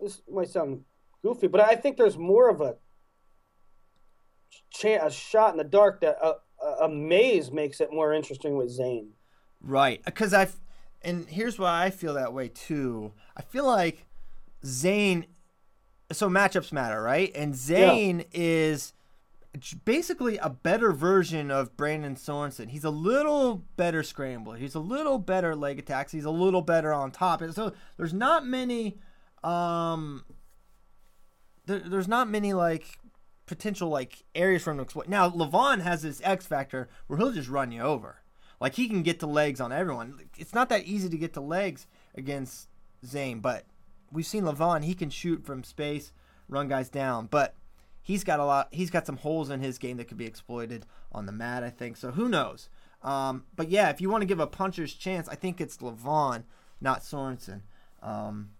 This might sound goofy, but I think there's more of a. Cha- a shot in the dark that a, a, a Mayes makes it more interesting with Zain. Right, because I, and here's why I feel that way too. I feel like Zain, so matchups matter, right? And Zain is basically a better version of Brandon Sorensen. He's a little better scrambler. He's a little better leg attacks. He's a little better on top. And so there's not many, um, there, there's not many like potential like areas for him to exploit. Now Lavion has this X factor where he'll just run you over. Like he can get to legs on everyone. It's not that easy to get to legs against Zain, but we've seen Lavion. He can shoot from space, run guys down, but he's got a lot. He's got some holes in his game that could be exploited on the mat. I think so. Who knows? Um, but yeah, if you want to give a puncher's chance, I think it's Lavion, not Sorensen. Um,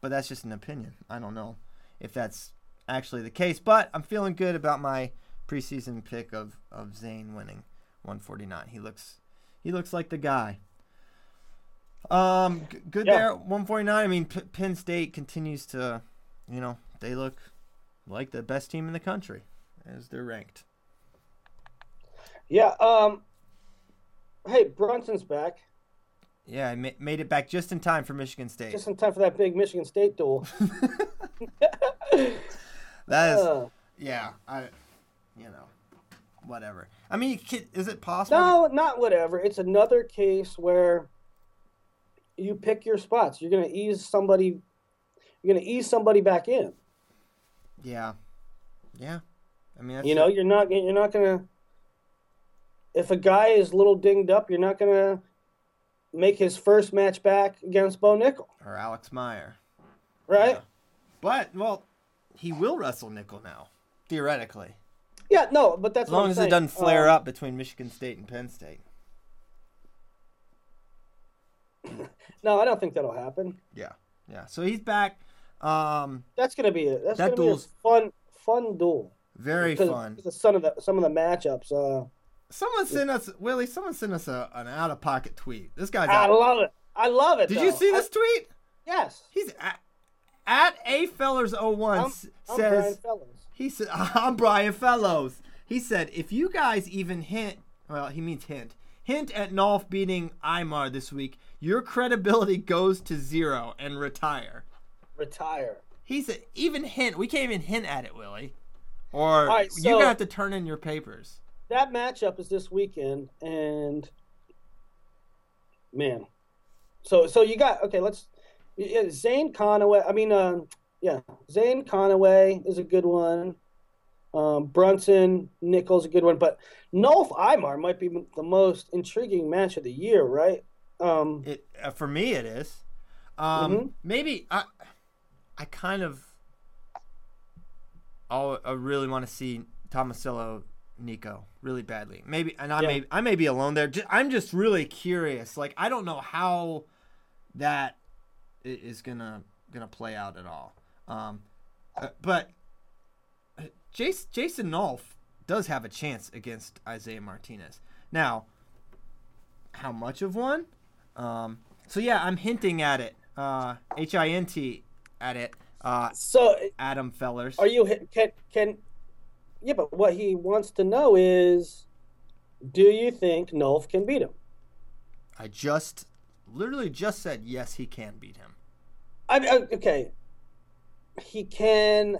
but that's just an opinion. I don't know if that's actually the case. But I'm feeling good about my preseason pick of of Zain winning 149. He looks he looks like the guy. Um, g- good Yeah. there 149. I mean, P- Penn State continues to, you know, they look like the best team in the country as they're ranked. Yeah. Um. Hey, Brunson's back Yeah, I ma- made it back just in time for Michigan State. just in time for that big Michigan State duel. [LAUGHS] [LAUGHS] that is, Uh, yeah, I, you know, whatever. I mean, is it possible? no, not whatever. It's another case where you pick your spots. You're gonna ease somebody. You're gonna ease somebody back in. Yeah, yeah. I mean, that's You know, you're not. You're not gonna. If a guy is a little dinged up, you're not gonna make his first match back against Bo Nickal, or Alex Meyer. right? Yeah. But well, he will wrestle Nickel now, theoretically, Yeah, no, but that's as what long as saying. it doesn't flare Um, up between Michigan State and Penn State. [LAUGHS] No, I don't think that'll happen. Yeah, yeah. So he's back. Um, That's gonna be a that's That gonna be a fun fun duel. very Because fun. because of some of the some of the matchups. Uh, Someone sent us Willie. Someone sent us a, an out of pocket tweet. This guy's. I Out. love it. I love it. Did you though. see I- this tweet? yes. He's at, at a fellers 01 I'm, I'm says he said [LAUGHS] I'm Brian Fellows. He said if you guys even hint, well, he means hint, hint at Nolf beating Imar this week, your credibility goes to zero and retire. Retire. He said even hint. We can't even hint at it, Willie. Or right, you're gonna have to turn in your papers. That matchup is this weekend, and man, so so you got okay. Let's yeah, Zain Conaway. I mean, um, yeah, Zain Conaway is a good one. Um, Brunson Nickal's a good one, but Nolf Imar might be the most intriguing match of the year, right? Um, It uh, for me it is. Um, Mhm. Maybe I, I kind of. Oh, I really want to see Tomasillo Nico really badly. Maybe, and I Yeah. may I may be alone there. I'm just really curious. Like I don't know how that is gonna gonna play out at all. Um, uh, but uh, Jason Jason Nolf does have a chance against Isaiah Martinez. Now, how much of one? Um, so yeah, I'm hinting at it. Uh, H I N T at it. Uh, so Adam Fellers. Are you can can? Yeah, but what he wants to know is, do you think Nolf can beat him? I just literally just said yes, he can beat him. I mean, uh, okay, he can.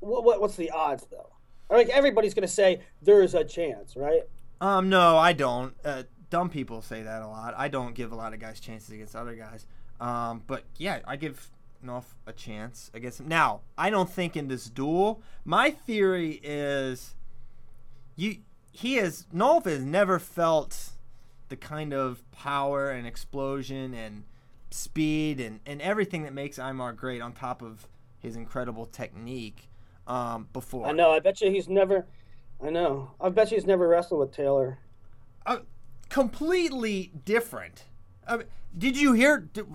What, what what's the odds though? I Like everybody's gonna say there's a chance, right? Um, no, I don't. Uh, dumb people say that a lot. I don't give a lot of guys chances against other guys. Um, but yeah, I give Nolf a chance against him. Now, I don't think in this duel. My theory is, you he has Nolf has never felt the kind of power and explosion and speed and, and everything that makes Imar great on top of his incredible technique um, before. I know. I bet you he's never. I know. I bet you he's never wrestled with Taylor. uh, completely different. I mean, did you hear? Did,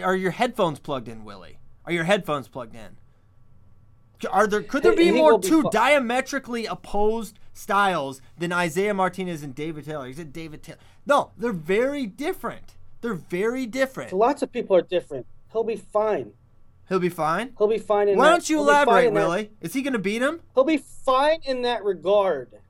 are your headphones plugged in, Willie? Are your headphones plugged in? Are there? Could there be more be two fu- diametrically opposed styles than Isaiah Martinez and David Taylor? He said David Taylor. No, they're very different. They're very different. Lots of people are different. He'll be fine. He'll be fine. He'll be fine. In Why that- don't you he'll elaborate, Willie? Is he going to beat him? He'll be fine in that regard.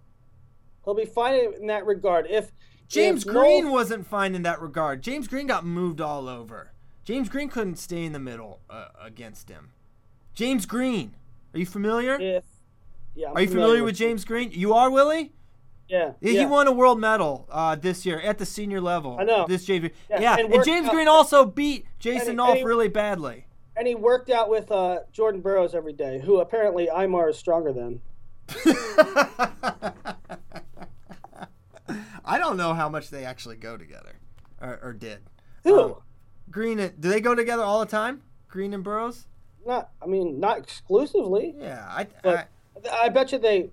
He'll be fine in that regard. If James if Green wasn't fine in that regard. James Green got moved all over. James Green couldn't stay in the middle uh, against him. James Green, are you familiar? if yeah, I'm are you familiar with James Green? You are Willie. Yeah, Yeah. He won a world medal uh, this year at the senior level. I know. This James. Yeah, Yeah, and and, James out- Green also beat Jason Nolf really badly. and he worked out with uh, Jordan Burroughs every day, who apparently Imar is stronger than. [LAUGHS] I don't know how much they actually go together, or, or did. Who? Um, Green and do they go together all the time? Green and Burroughs? Not, I mean, not exclusively. Yeah, I. But I bet you they,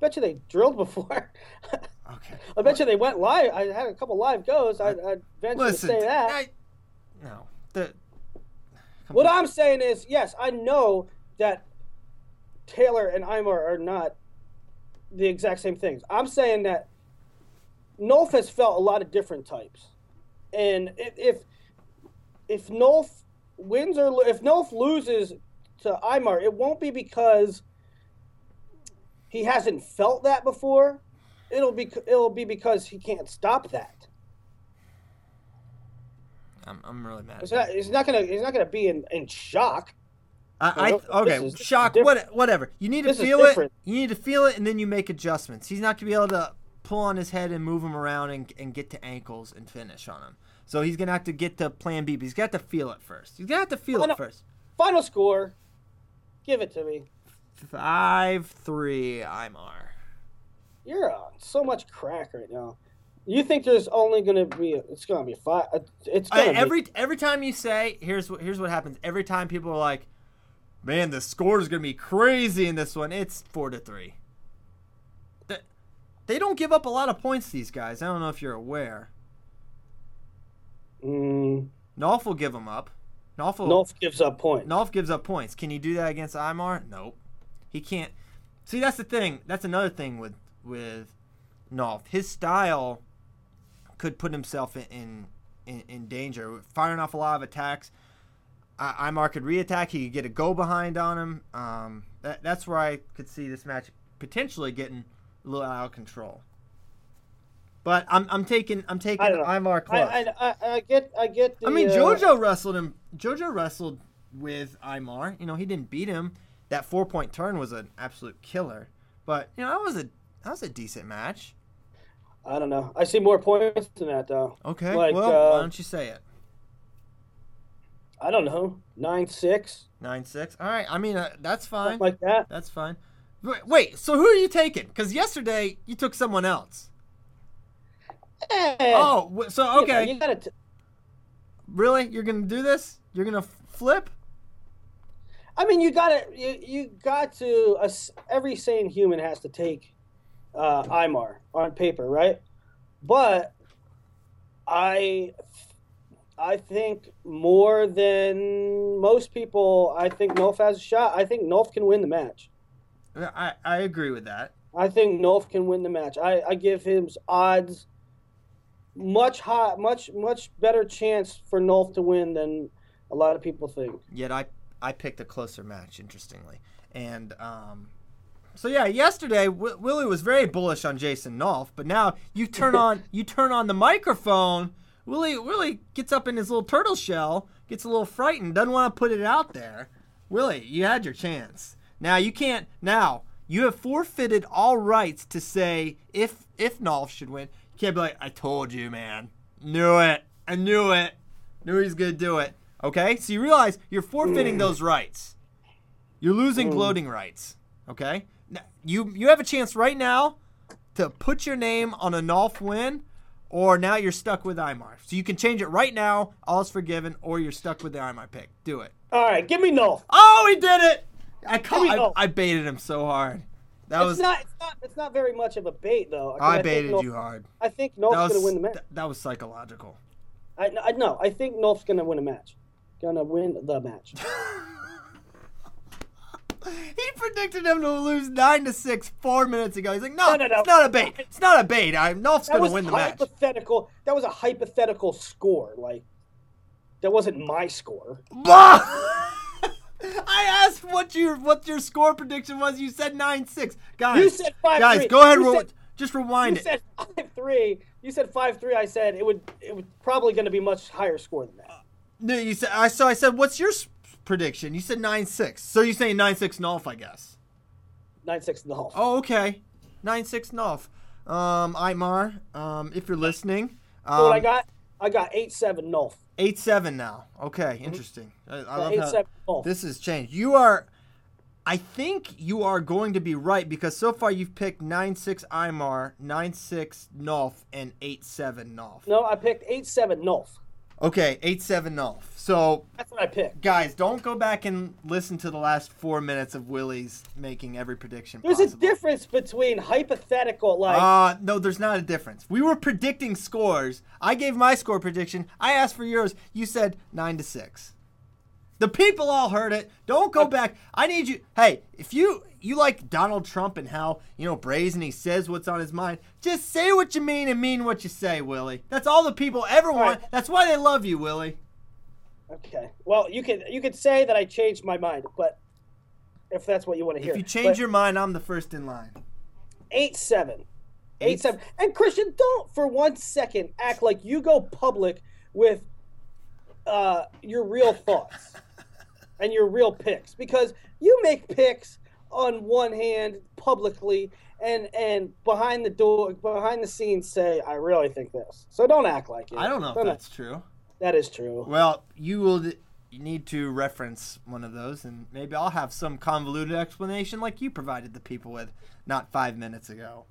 bet you they drilled before. I [LAUGHS] okay. I bet you they went live. I had a couple live goes. I, I'd venture Listen, to say that. I, no, the What I'm saying is, yes, I know that Taylor and Imar are not the exact same things. I'm saying that Nolf has felt a lot of different types, and if if, if Nolf wins or if Nolf loses to Imar, it won't be because he hasn't felt that before. It'll be it'll be because he can't stop that. I'm, I'm really mad. It's not, you. he's not gonna he's not gonna be in, in shock. I, I okay, this is shock. different. What, whatever. You need to This feel it. You need to feel it, and then you make adjustments. He's not gonna be able to pull on his head and move him around and, and get to ankles and finish on him. So he's gonna have to get to Plan B. But he's got to feel it first. He's gonna have to feel Oh, it first. Final score, give it to me. Five three. Imar. You're on so much crack right now. You think there's only gonna be it's gonna be five? It's gonna be, every every time you say here's what here's what happens. Every time people are like, "Man, the score is gonna be crazy in this one," it's four to three. They, don't give up a lot of points. These guys. I don't know if you're aware. Mm, Nolf will give them up. Nolf, will, Nolf gives up points. Nolf gives up points. Can you do that against Imar? Nope. He can't. See, that's the thing. That's another thing with with Nolf. His style could put himself in in, in, in danger, firing off a lot of attacks. I, Imar could reattack. He could get a go behind on him. Um, that, that's where I could see this match potentially getting a little out of control. But I'm, I'm taking I'm taking I don't know. Imar I, close. I, I, I get I get. The, I mean, uh, JoJo wrestled him. JoJo wrestled with Imar. You know, he didn't beat him. That four point turn was an absolute killer. But you know, that was a that was a decent match. I don't know. I see more points than that though. Okay, Like, well, uh, why don't you say it? I don't know. Nine six, Nine six. All right. I mean, uh, that's fine. something like that. that's fine. Wait, so who are you taking? Because yesterday you took someone else. Eh, Oh, so you know, okay. you gotta. T- Really? You're gonna do this? You're gonna flip? I mean, you gotta. You, you got to. us- Every sane human has to take uh, Imar on paper, right? But I, I think more than most people, I think Nolf has a shot. I think Nolf can win the match. I I agree with that. I think Nolf can win the match. I, I give him odds much high, much much better chance for Nolf to win than a lot of people think. Yet I I picked a closer match, interestingly, and um, so yeah, yesterday w- Willie was very bullish on Jason Nolf, but now you turn on [LAUGHS] you turn on the microphone. Willie Willie gets up in his little turtle shell, gets a little frightened, doesn't want to put it out there. Willie, you had your chance. Now you can't. Now you have forfeited all rights to say if if Nolf should win. You can't be like, I told you, man. Knew it. I knew it. Knew he's gonna do it. Okay, so you realize you're forfeiting mm. those rights. You're losing mm. gloating rights. Okay, Now, you you have a chance right now to put your name on a Nolf win, or now you're stuck with Imar. So you can change it right now. All's forgiven, or you're stuck with the Imar pick. Do it. All right, give me Nolf. Oh, he did it! I Give me caught. Nolf. I, I baited him so hard. That It's was. not, it's not. It's not very much of a bait, though. I think baited Nolf- you hard. I think Nolf's gonna win the match. th- that was psychological. I, I no. I think Nolf's gonna win a match. Gonna win the match. [LAUGHS] He predicted him to lose nine to six four minutes ago. He's like, no, No, no, no. it's not a bait. It's not a bait. I Nolf's That gonna win the match. hypothetical. That was a hypothetical score. Like that wasn't my score. [LAUGHS] I asked what your what your score prediction was. You said nine six. Guys, You said 5-3. guys, go ahead. You said- just rewind You it. said five three. You said five three. I said it would. It was probably going to be much higher score than that. no, you said. I so I said, what's your s- prediction? You said nine six. So you're saying nine six Nolf, I guess. Nine six half. Oh, okay. Nine six Nolf. Um, Imar, um, if you're listening, um, So what I got? I got eight seven Nolf. Eight seven now. Okay, mm-hmm. interesting. I, I love eight how seven this has changed. You are, I think you are going to be right because so far you've picked nine six Imar, nine six Nolf, and eight seven Nolf. no, I picked eight seven Nolf. Okay, eight seven Nolf. So That's what I picked. guys, don't go back and listen to the last four minutes of Willie's making every prediction. There's a difference between hypothetical, like Uh, no, there's not a difference. We were predicting scores. I gave my score prediction. I asked for yours. You said nine to six. The people all heard it. Don't go back. I need you. Hey, if you you like Donald Trump and how you know brazen he says what's on his mind, just say what you mean and mean what you say, Willie. That's all the people ever want. right. That's why they love you, Willie. okay. Well, you could you could say that I changed my mind, but if that's what you want to hear, If you change But your mind, I'm the first in line. eight seven, Eight- eight seven, and Christian, don't for one second act like you go public with uh, your real thoughts [LAUGHS] and your real picks because you make picks on one hand publicly and and behind the door behind the scenes say I really think this. So don't act like it. I don't know if Don't that's true. That is true. Well, you will d- you need to reference one of those, and maybe I'll have some convoluted explanation like you provided the people with not five minutes ago.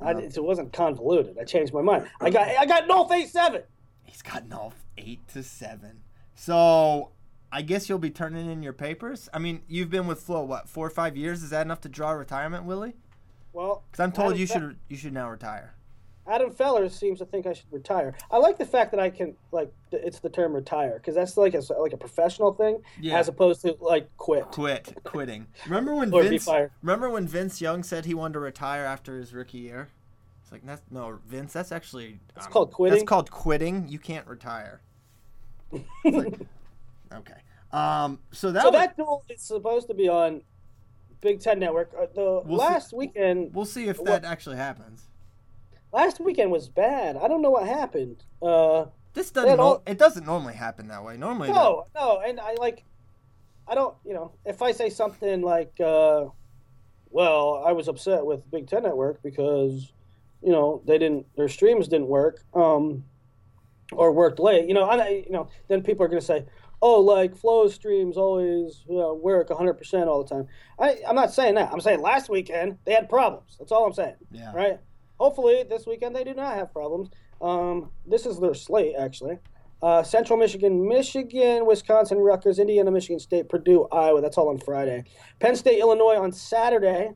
I, it wasn't convoluted. I changed my mind. I got I got Nolf eight seven. He's got Nolf eight to seven. So I guess you'll be turning in your papers. I mean, you've been with Flo what four or five years? Is that enough to draw retirement, Willie? Well, Because I'm told I you haven't should you should now retire. Adam Feller seems to think I should retire. I like the fact that I can like it's the term retire because that's like a like a professional thing Yeah. as opposed to like quit. Quit, quitting. Remember when [LAUGHS] Vince? Remember when Vince Young said he wanted to retire after his rookie year? It's like that's no Vince. That's actually It's called quitting? That's called quitting. You can't retire. [LAUGHS] It's like- okay. Um. So that So was- that duel is supposed to be on Big Ten Network. Uh, the We'll see- last weekend, we'll see if what- that actually happens. last weekend was bad. I don't know what happened. Uh, This doesn't. No- it doesn't normally happen that way. Normally, no, no, and I like, I don't, you know, if I say something like, uh, well, I was upset with Big Ten Network because, you know, they didn't, their streams didn't work, um, or worked late, you know, I, you know, then people are going to say, oh, like Flo streams always you know, work 100% all the time. I, I'm not saying that. I'm saying last weekend they had problems. That's all I'm saying. Yeah. Right? Hopefully this weekend they do not have problems. Um, this is their slate, actually. Uh, Central Michigan, Michigan, Wisconsin, Rutgers, Indiana, Michigan State, Purdue, Iowa. That's all on Friday. Penn State, Illinois on Saturday.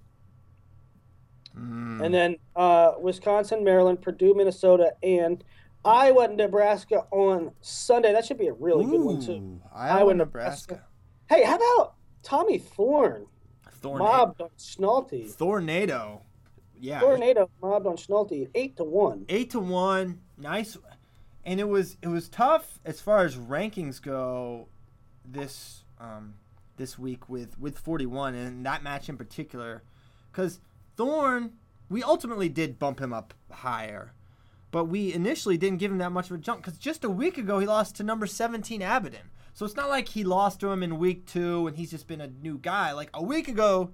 Mm. And then uh, Wisconsin, Maryland, Purdue, Minnesota, and Iowa, Nebraska on Sunday. That should be a really good one, too. Ooh, Iowa, Iowa, Nebraska. Hey, how about Tommy Thorn Thorna- mobbed on Schnalte? Tornado. Yeah. Tornado mobbed on Schnalte, eight to one. eight to one, nice, and it was it was tough as far as rankings go. This um this week with with forty one and that match in particular, because Thorne we ultimately did bump him up higher, but we initially didn't give him that much of a jump because just a week ago he lost to number seventeen Abaddon. So it's not like he lost to him in week two and he's just been a new guy. Like a week ago,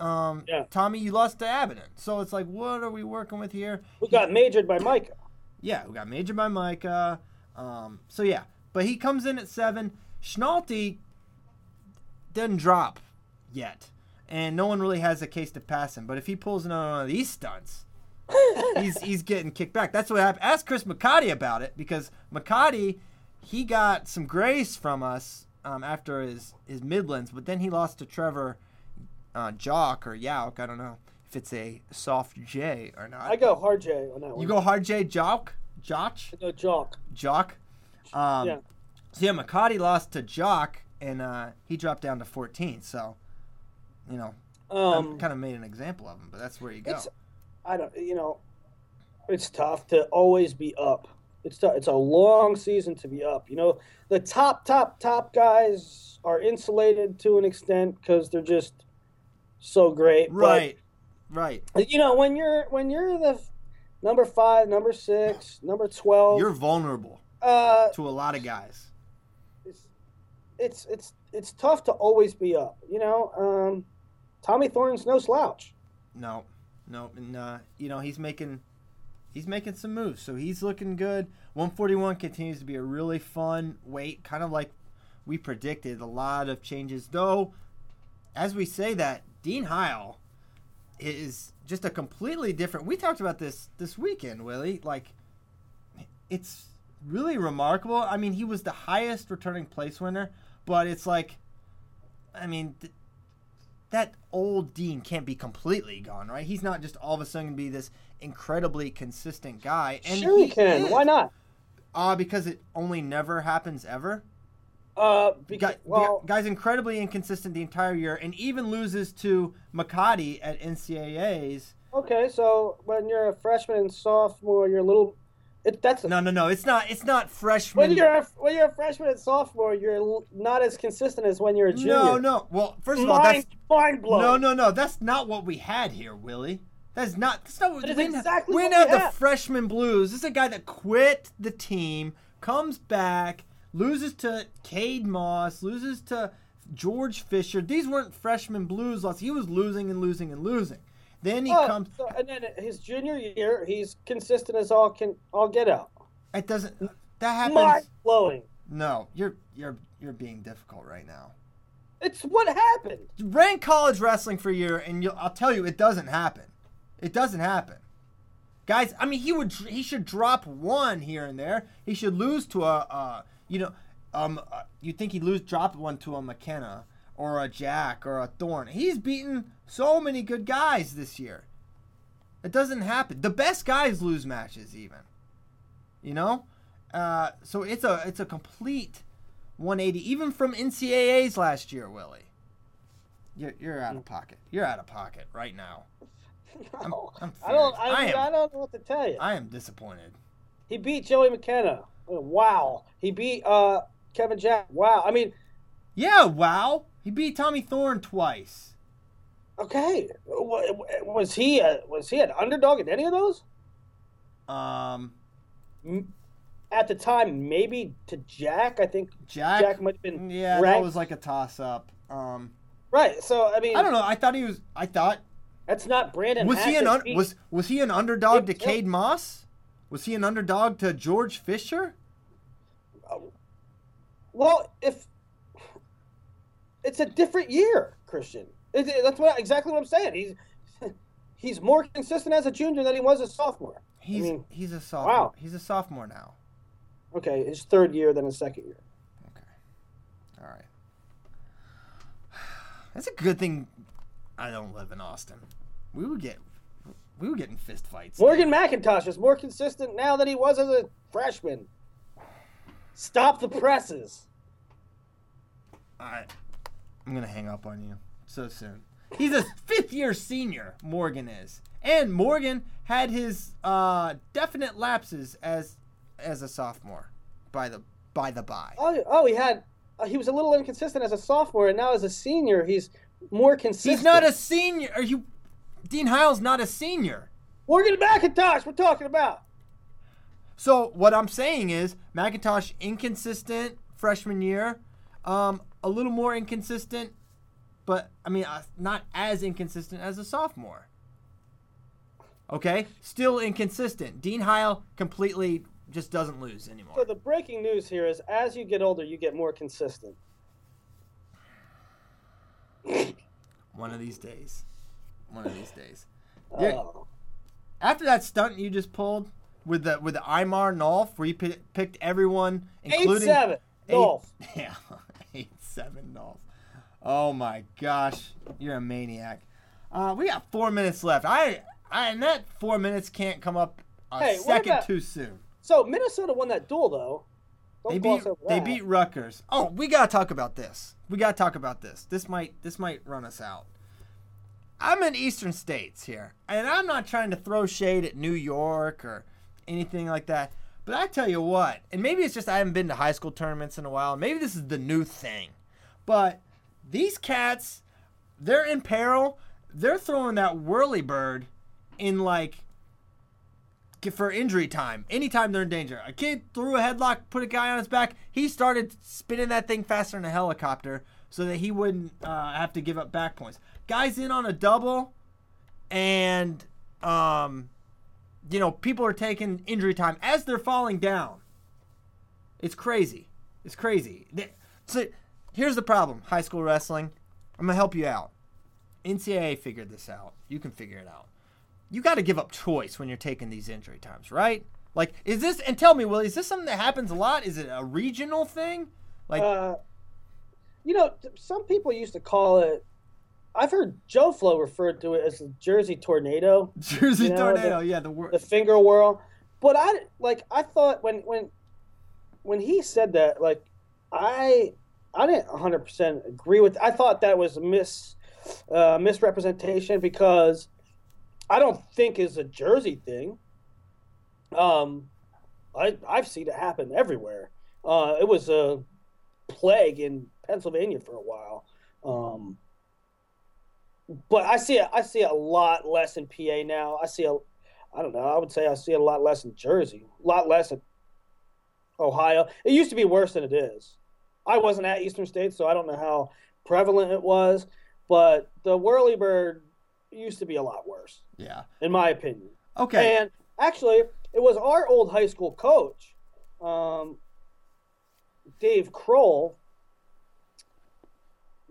um, Yeah. Tommy, you lost to Abaddon. So it's like, what are we working with here? Who got majored by Micah? Yeah, we got majored by Micah. Um, so yeah, but he comes in at seven. Schnalte doesn't drop yet, and no one really has a case to pass him. But if he pulls another one of these stunts, he's he's getting kicked back. That's what happened. Ask Chris McCarty about it because McCarty he got some grace from us um, after his his Midlands, but then he lost to Trevor uh, Jock or Yauk. I don't know if it's a soft J or not. I go hard J on that one. You go hard J Jock? Jock? I go Jock. Jock? Um, Yeah. So yeah, McCarty lost to Jock and uh, he dropped down to 14. So, you know, Um, kind of made an example of him, but that's where you go. I don't, you know, it's tough to always be up. It's tough. It's a long season to be up. You know, the top, top, top guys are insulated to an extent because they're just so great. But, Right. Right. you know, when you're when you're the number five, number six, number twelve, You're vulnerable uh, to a lot of guys. it's it's it's it's tough to always be up. You know, um, Tommy Thorn's no slouch. No, no, and uh, you know he's making he's making some moves, so he's looking good. 141 continues to be a really fun weight, kind of like we predicted. A lot of changes, though. As we say that, Dean Heil is just a completely different. We talked about this this weekend, Willie. Like, it's really remarkable. I mean, he was the highest returning place winner, but it's like, I mean. Th- that old Dean can't be completely gone, right? He's not just all of a sudden gonna be this incredibly consistent guy. And sure, he can. is. Why not? Uh, because it only never happens ever. Uh, Guy, because, well, guy's incredibly inconsistent the entire year, and even loses to Makati at NCAA's. Okay, so when you're a freshman and sophomore, you're a little. It, that's No, no, no. It's not. It's not freshman. when you're a, when you're a freshman and sophomore, you're not as consistent as when you're a junior. no, no. Well, first of all, that's mind blowing. no, no, no. That's not what we had here, Willie. That's not. That's not what That we didn't- exactly we didn't we have the freshman blues. This is a guy that quit the team, comes back, loses to Cade Moss, loses to George Fisher. These weren't freshman blues loss. He was losing and losing and losing. Then he Oh, comes. so, and then his junior year, he's consistent as all can all get out. It doesn't. That happens. Mind blowing. No, you're you're you're being difficult right now. It's what happened. Rank college wrestling for a year, and I'll tell you, it doesn't happen. It doesn't happen, guys. I mean, he would he should drop one here and there. He should lose to a, uh, you know, um, uh, you think he'd lose drop one to a McKenna or a Jack or a Thorn. He's beaten so many good guys this year. It doesn't happen. The best guys lose matches, even. You know, uh, so it's a it's a complete 180, even from NCAA's last year, Willie. You're, you're out of pocket. You're out of pocket right now. [LAUGHS] I'm, I'm I don't. I, I am, I don't know what to tell you. I am disappointed. He beat Joey McKenna. Wow. He beat uh, Kevin Jack. Wow. I mean, Yeah, wow. He beat Tommy Thorn twice. Okay. Was he a, was he an underdog in any of those? Um, At the time, maybe to Jack. I think Jack. Jack might have been yeah, that was like a toss up. Um, right. So I mean, I don't know. I thought he was. I thought That's not Brandon. was he an un, was was he an underdog to. Cade Moss? Was he an underdog to George Fisher? Well, if it's a different year, Christian. That's what exactly what I'm saying. He's [LAUGHS] he's more consistent as a junior than he was as a sophomore. He's mean, he's a sophomore. wow. He's a sophomore now. Okay, his third year, than his second year. Okay. All right. [SIGHS] That's a good thing. I don't live in Austin. We would get we would get in fist fights. Morgan McIntosh is more consistent now than he was as a freshman. Stop the presses. All right. I'm gonna hang up on you so soon. He's a fifth year senior. Morgan is, and Morgan had his uh, definite lapses as as a sophomore. By the by the by. Oh, oh, he had. Uh, he was a little inconsistent as a sophomore, and now as a senior, he's more consistent. He's not a senior. Are you? Dean Heil's not a senior. Morgan McIntosh. We're talking about. So what I'm saying is McIntosh inconsistent freshman year, um, a little more inconsistent, but I mean uh, not as inconsistent as a sophomore. Okay, still inconsistent. Dean Heil completely just doesn't lose anymore. So the breaking news here is, as you get older, you get more consistent. One of these days. One of these days. Yeah, Oh. After that stunt you just pulled with the with the Imar Nolf, where you pi- picked everyone, Eight including seven. Eight- Dolph. [LAUGHS] Yeah, [LAUGHS] eight seven Dolph. Oh my gosh, you're a maniac. Uh, we got four minutes left. I, I and that four minutes can't come up a Hey, second about- too soon. So Minnesota won that duel, though. Don't They beat they beat Rutgers. Oh, we gotta talk about this. We gotta talk about this. This might this might run us out. I'm in Eastern States here, and I'm not trying to throw shade at New York or anything like that. But I tell you what, and maybe it's just I haven't been to high school tournaments in a while. Maybe this is the new thing. But these cats, they're in peril. They're throwing that whirly bird in like for injury time. Anytime they're in danger. A kid threw a headlock, put a guy on his back. He started spinning that thing faster than a helicopter so that he wouldn't uh, have to give up back points. Guys in on a double, and um, you know people are taking injury time as they're falling down. It's crazy. It's crazy. Th- So here's the problem: high school wrestling. I'm gonna help you out. NCAA figured this out. You can figure it out you got to give up choice when you're taking these injury times, right? Like, is this? And tell me, Will, is this something that happens a lot? Is it a regional thing? Like, Uh, you know, some people used to call it. I've heard Joe Flo referred to it as the Jersey tornado, [LAUGHS] Jersey you know, tornado? the- yeah, the word. the finger whirl. But I like I thought when when when he said that, like I I didn't 100 percent agree with. I thought that was a mis uh, misrepresentation because I don't think is a Jersey thing. Um, I I've seen it happen everywhere. Uh, it was a plague in Pennsylvania for a while. Um, but I see. I see a lot less in PA now. I see a, I don't know. I would say I see a lot less in Jersey, a lot less in Ohio. It used to be worse than it is. I wasn't at Eastern State, so I don't know how prevalent it was. But the whirlybird used to be a lot worse, yeah. in my opinion. Okay. And actually, it was our old high school coach, um, Dave Kroll,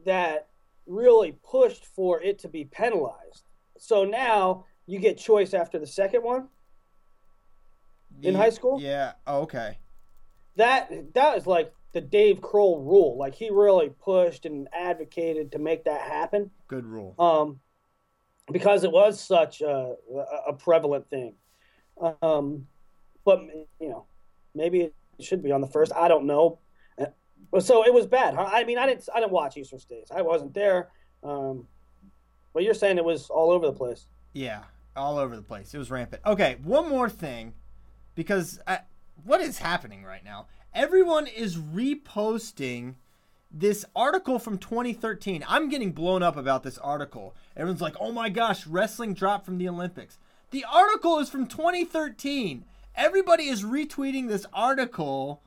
that really pushed for it to be penalized. So now you get choice after the second one. in high school? Yeah. Oh, okay. That that is like the Dave Kroll rule. Like he really pushed and advocated to make that happen. Good rule. Um, because it was such a, a prevalent thing. Um, but you know, maybe it should be on the first. I don't know. So it was bad. Huh? I mean, I didn't I didn't watch Eastern States. I wasn't there. Um, but you're saying it was all over the place. Yeah, all over the place. It was rampant. Okay, one more thing, because I, what is happening right now? Everyone is reposting this article from 2013. I'm getting blown up about this article. Everyone's like, "Oh my gosh, wrestling dropped from the Olympics." The article is from 2013. Everybody is retweeting this article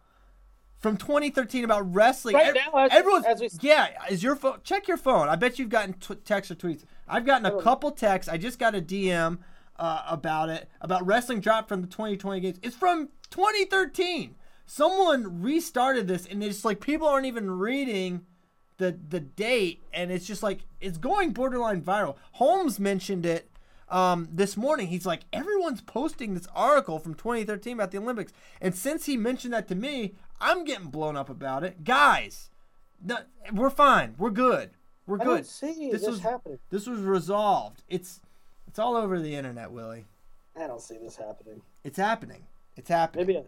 from 2013 about wrestling. Right now, as- everyone's as we- yeah. Is your phone? Check your phone. I bet you've gotten t- texts or tweets. I've gotten a couple texts. I just got a DM uh, about it about wrestling dropped from the 2020 games. It's from 2013. Someone restarted this, and it's like people aren't even reading the the date, and it's just like it's going borderline viral. Holmes mentioned it um, this morning. He's like, everyone's posting this article from 2013 about the Olympics, and since he mentioned that to me, I'm getting blown up about it, guys. No, we're fine. We're good. We're I good. don't see this, was happening. this was resolved. It's it's all over the internet, Willie. I don't see this happening. It's happening. It's happening. Maybe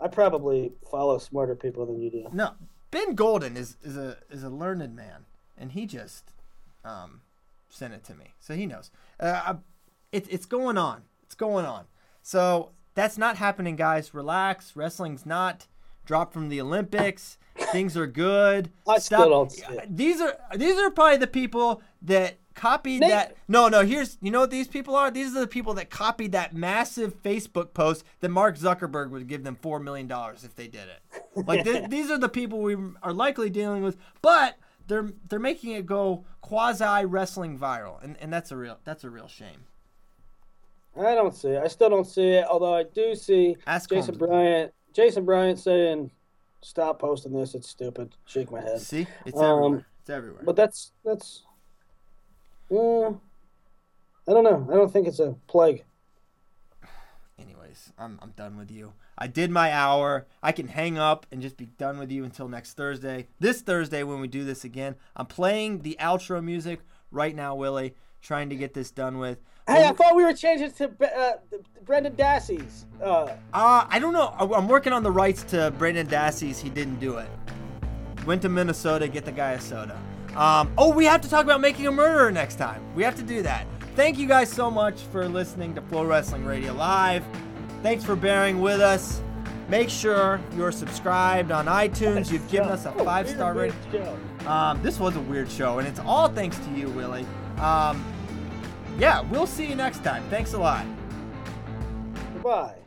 I, probably follow smarter people than you do. No, Ben Golden is is a is a learned man, and he just um, sent it to me, so he knows. Uh, it's going on. It's going on. So that's not happening, guys. Relax. Wrestling's not dropped from the Olympics. Things are good. I still don't see it. These are these are probably the people that copied Nate- that. No, no. Here's you know what these people are. These are the people that copied that massive Facebook post that Mark Zuckerberg would give them four million dollars if they did it. Like th- [LAUGHS] these are the people we are likely dealing with, but they're they're making it go quasi wrestling viral, and and that's a real that's a real shame. I don't see it. I still don't see it. Although I do see Ask Jason Holmes. Bryant. Jason Bryant saying, "Stop posting this. It's stupid." Shake my head. See, it's Um, everywhere. It's everywhere. But that's that's. I don't know. I don't think it's a plague. Anyways, I'm, I'm done with you. I did my hour. I can hang up and just be done with you until next Thursday. This Thursday, when we do this again, I'm playing the outro music right now, Willie, trying to get this done with. Hey, I thought we were changing to uh, Brendan Dassey's. Uh, Uh, I don't know. I'm working on the rights to Brendan Dassey's. He didn't do it. Went to Minnesota, get the guy a soda. Um, oh, we have to talk about making a murderer next time. We have to do that. Thank you guys so much for listening to FloWrestling Radio Live. Thanks for bearing with us. Make sure you're subscribed on iTunes. You've given us a five star rating. Um, this was a weird show, and it's all thanks to you, Willie. Um, yeah, we'll see you next time. Thanks a lot. Goodbye.